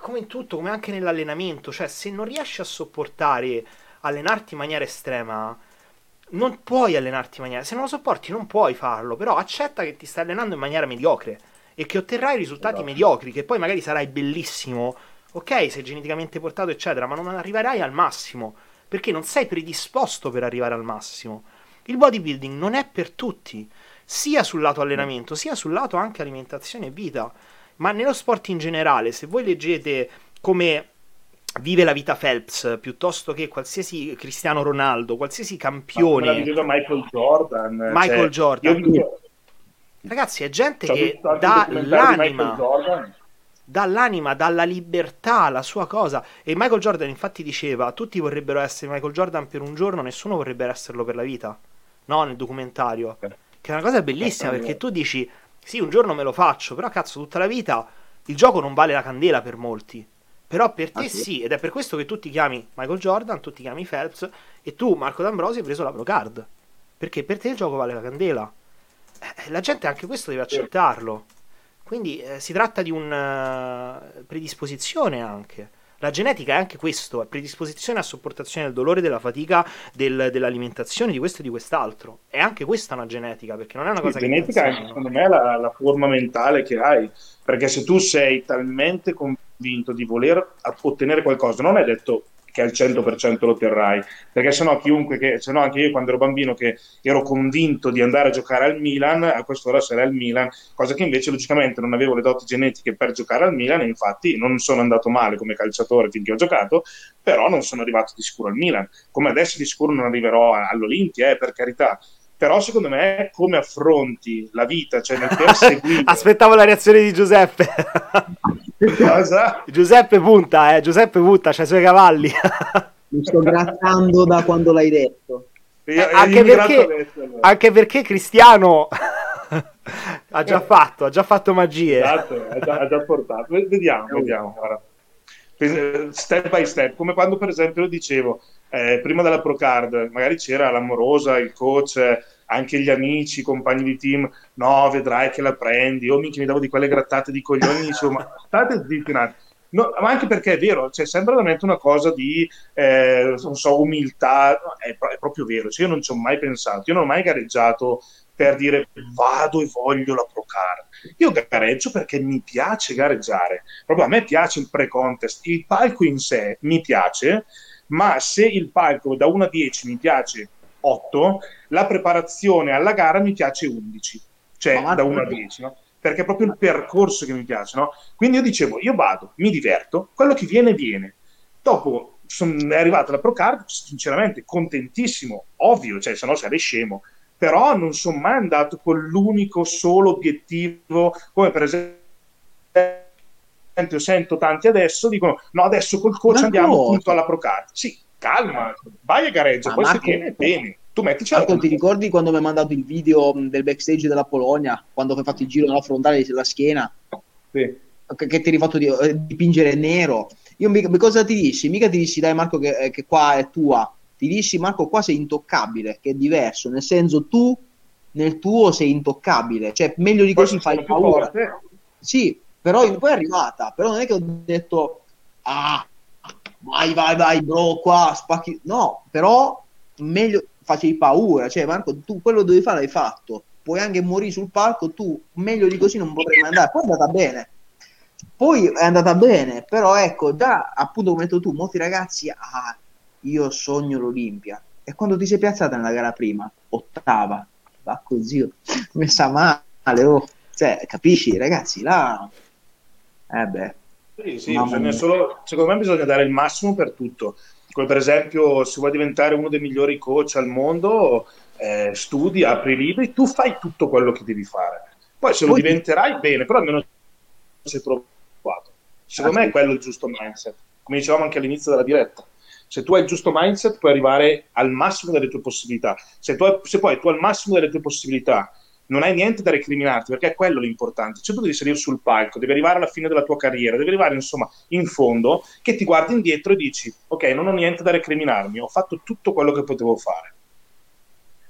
come in tutto, come anche nell'allenamento, cioè se non riesci a sopportare allenarti in maniera estrema, non puoi allenarti in maniera... Se non lo sopporti non puoi farlo, però accetta che ti stai allenando in maniera mediocre e che otterrai risultati Esatto. mediocri, che poi magari sarai bellissimo, ok, sei geneticamente portato, eccetera, ma non arriverai al massimo, perché non sei predisposto per arrivare al massimo. Il bodybuilding non è per tutti, sia sul lato allenamento, sia sul lato anche alimentazione e vita. Ma nello sport in generale, se voi leggete come vive la vita Phelps, piuttosto che qualsiasi Cristiano Ronaldo, qualsiasi Ma campione, l'ha visto Michael Jordan. Michael cioè, Jordan. Io ragazzi, è gente c'ho che dà l'anima. Dall'anima, dalla libertà, la sua cosa. E Michael Jordan infatti diceva, tutti vorrebbero essere Michael Jordan per un giorno, nessuno vorrebbe esserlo per la vita. No, nel documentario. Eh. Che è una cosa bellissima Eh, perché tu dici, sì, un giorno me lo faccio, però cazzo, tutta la vita il gioco non vale la candela per molti. Però per te Ah, sì? sì, ed è per questo che tu ti chiami Michael Jordan, tu ti chiami Phelps e tu, Marco D'Ambrosi, hai preso la Pro Card. Perché per te il gioco vale la candela. Eh, la gente anche questo deve accettarlo. Quindi eh, si tratta di una predisposizione anche. La genetica è anche questo, è predisposizione a sopportazione del dolore, della fatica, del- dell'alimentazione, di questo e di quest'altro. È anche questa una genetica, perché non è una Sì, cosa che genetica ti è secondo me la, la forma mentale che hai, perché se tu sei talmente convinto di voler ottenere qualcosa, non è detto che al 100% lo otterrai, perché sennò chiunque che, sennò anche io quando ero bambino che ero convinto di andare a giocare al Milan, a quest'ora sarei al Milan, cosa che invece logicamente non avevo le doti genetiche per giocare al Milan e infatti non sono andato male come calciatore finché ho giocato, però non sono arrivato di sicuro al Milan, come adesso di sicuro non arriverò all'Olimpia, eh, per carità. Però secondo me come affronti la vita, cioè nel perseguire Aspettavo la reazione di Giuseppe. cosa? Giuseppe punta, eh. Giuseppe punta, c'ha i suoi cavalli. Mi sto grattando da quando l'hai detto. Io- Eh, anche perché- adesso, allora. Anche perché Cristiano Ha già fatto, ha già fatto magie. Esatto, ha già, ha già portato. Vediamo, vediamo. Guarda. Step by step, come quando per esempio lo dicevo, eh, prima della Procard, magari c'era l'amorosa, il coach, anche gli amici, i compagni di team, no, vedrai che la prendi, o minchia mi davo di quelle grattate di coglioni, dicevo, ma state zitti un attimo. No, ma anche perché è vero, cioè, sembra veramente una cosa di, eh, non so, umiltà, è, è proprio vero, cioè, io non ci ho mai pensato, io non ho mai gareggiato per dire vado e voglio la Procar. Io gareggio perché mi piace gareggiare. Proprio a me piace il pre-contest, il palco in sé mi piace, ma se il palco da 1 a 10 mi piace 8, la preparazione alla gara mi piace 11, cioè ma da 1 a 10, no? Perché è proprio il percorso che mi piace, no? Quindi io dicevo, io vado, mi diverto, quello che viene, viene. Dopo sono, è arrivata la Procard, sinceramente contentissimo, ovvio, cioè se no sarei scemo, però non sono mai andato con l'unico solo obiettivo, come per esempio sento tanti adesso dicono no adesso col coach Ma andiamo no. appunto alla Procard sì calma vai a gareggia Ma poi Marco, se viene bene. Tu mettici Marco, ti ricordi quando mi hai mandato il video del backstage della Polonia quando hai fatto il giro nella frontale della schiena? Sì. che, che ti hai rifatto di, eh, dipingere nero? Io cosa ti dissi? mica ti dissi dai Marco che, che qua è tua. Ti dissi Marco qua sei intoccabile, che è diverso, nel senso tu nel tuo sei intoccabile, cioè meglio di così fai paura. Sì, però poi è arrivata, però non è che ho detto ah, vai vai vai bro qua spacchi, no, però meglio facevi paura, cioè Marco tu quello dovevi fare l'hai fatto, puoi anche morire sul palco, tu meglio di così non potrei andare, poi è andata bene. Poi è andata bene, però ecco, già appunto come hai detto tu, molti ragazzi ah, io sogno l'Olimpia. E quando ti sei piazzata nella gara prima, ottava, va così, messa male, oh. cioè, capisci, ragazzi, là... Eh beh. Sì, sì, solo, secondo me bisogna dare il massimo per tutto. Come per esempio, se vuoi diventare uno dei migliori coach al mondo, eh, studi, apri libri, tu fai tutto quello che devi fare. Poi se Poi... lo diventerai, bene, però almeno sei provato. Secondo ah, me è quello il giusto mindset, come dicevamo anche all'inizio della diretta se tu hai il giusto mindset puoi arrivare al massimo delle tue possibilità. Se, tu, se poi tu al massimo delle tue possibilità non hai niente da recriminarti, perché è quello l'importante. Cioè, tu devi salire sul palco, devi arrivare alla fine della tua carriera, devi arrivare insomma in fondo, che ti guardi indietro e dici: Ok, non ho niente da recriminarmi, ho fatto tutto quello che potevo fare.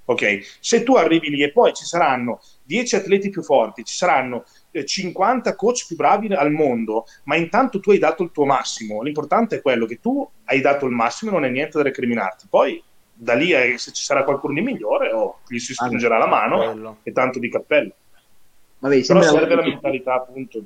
Ok, se tu arrivi lì e poi ci saranno 10 atleti più forti, ci saranno 50 coach più bravi al mondo, ma intanto tu hai dato il tuo massimo. L'importante è quello che tu hai dato il massimo e non hai niente da recriminarti. Poi da lì eh, se ci sarà qualcuno di migliore o gli si stringerà la mano bello. e tanto di cappello. Vabbè, Però serve la mentalità appunto.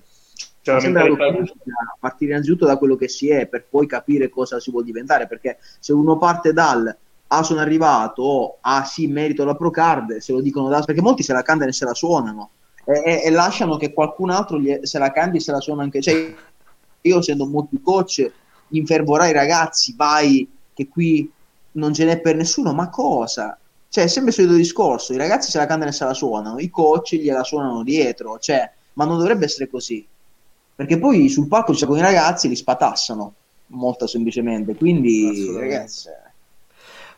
Cioè, la mentalità... A partire innanzitutto da quello che si è per poi capire cosa si vuole diventare, perché se uno parte dal ah sono arrivato o ah sì merito la pro card, se lo dicono da... perché molti se la cantano e se la suonano e, e, lasciano che qualcun altro gli, se la canti se la suona anche. Cioè, io essendo molti coach, infervorai i ragazzi, vai che qui non ce n'è per nessuno, ma cosa? Cioè, è sempre il solito discorso, i ragazzi se la cantano e se la suonano, i coach gliela suonano dietro, cioè, ma non dovrebbe essere così. Perché poi sul palco ci con i ragazzi li spatassano, molto semplicemente. Quindi, ragazzi...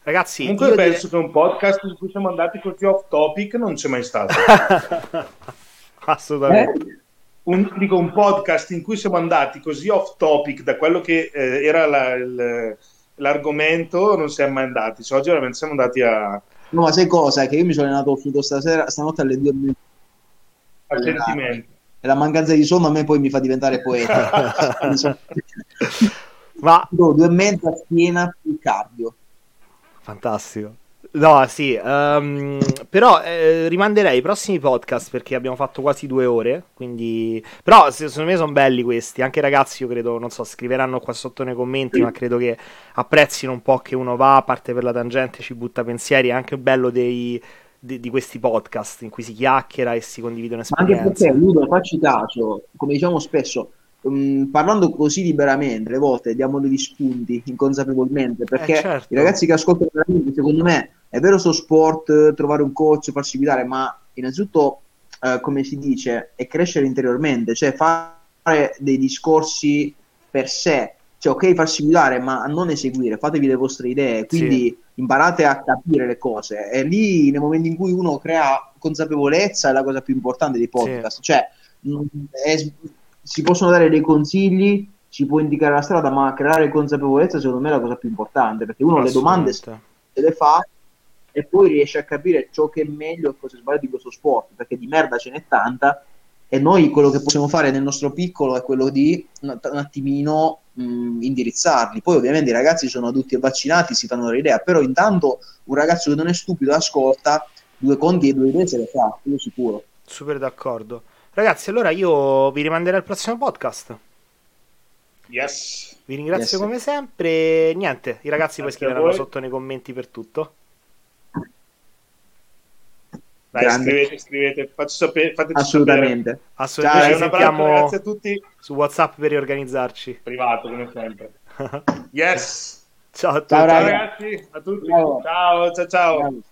Ragazzi, comunque penso dire... che un podcast in cui siamo andati così off topic non c'è mai stato. Assolutamente. Eh? Un, dico un podcast in cui siamo andati così off topic da quello che eh, era la, il, l'argomento, non siamo mai andati. Cioè, oggi veramente siamo andati a. No, ma sai cosa? Che io mi sono allenato finito stasera, stanotte alle 2 Al sentimento. E la mancanza di sonno a me poi mi fa diventare poeta. ma due e mezza piena più cardio. Fantastico. No, sì, um, però eh, rimanderei i prossimi podcast perché abbiamo fatto quasi due ore, quindi... Però secondo me sono belli questi, anche i ragazzi io credo, non so, scriveranno qua sotto nei commenti, ma credo che apprezzino un po' che uno va, parte per la tangente, ci butta pensieri, è anche bello dei, di, di, questi podcast in cui si chiacchiera e si condividono esperienze. Anche perché, Ludo, facci caso, come diciamo spesso, um, parlando così liberamente, le volte diamo degli spunti inconsapevolmente, perché eh certo. i ragazzi che ascoltano veramente, secondo me, è vero sto sport, trovare un coach, farsi guidare, ma innanzitutto, eh, come si dice, è crescere interiormente, cioè fare dei discorsi per sé, cioè ok farsi guidare ma non eseguire, fatevi le vostre idee, quindi sì. imparate a capire le cose e lì nel momento in cui uno crea consapevolezza è la cosa più importante dei podcast, sì. cioè è, si possono dare dei consigli, si può indicare la strada, ma creare consapevolezza secondo me è la cosa più importante, perché uno le domande se le fa e poi riesce a capire ciò che è meglio e cosa è sbagliato di questo sport, perché di merda ce n'è tanta e noi quello che possiamo fare nel nostro piccolo è quello di un, attimino mh, indirizzarli. Poi ovviamente i ragazzi sono adulti e vaccinati, si fanno l'idea, però intanto un ragazzo che non è stupido ascolta, due conti e due idee se le fa, quello sicuro. Super d'accordo. Ragazzi, allora io vi rimanderei al prossimo podcast. Yes. Vi ringrazio yes. come sempre. Niente, i ragazzi poi scriveranno sotto nei commenti per tutto. Dai, Grande. scrivete, scrivete, faccio sapere, fateci Assolutamente. Sapere. Assolutamente. Ciao, sentiamo grazie a tutti. Su WhatsApp per riorganizzarci. Privato, come sempre. yes. Ciao a tutti. Ciao, ragazzi, a tutti. Ciao, ciao, ciao. ciao.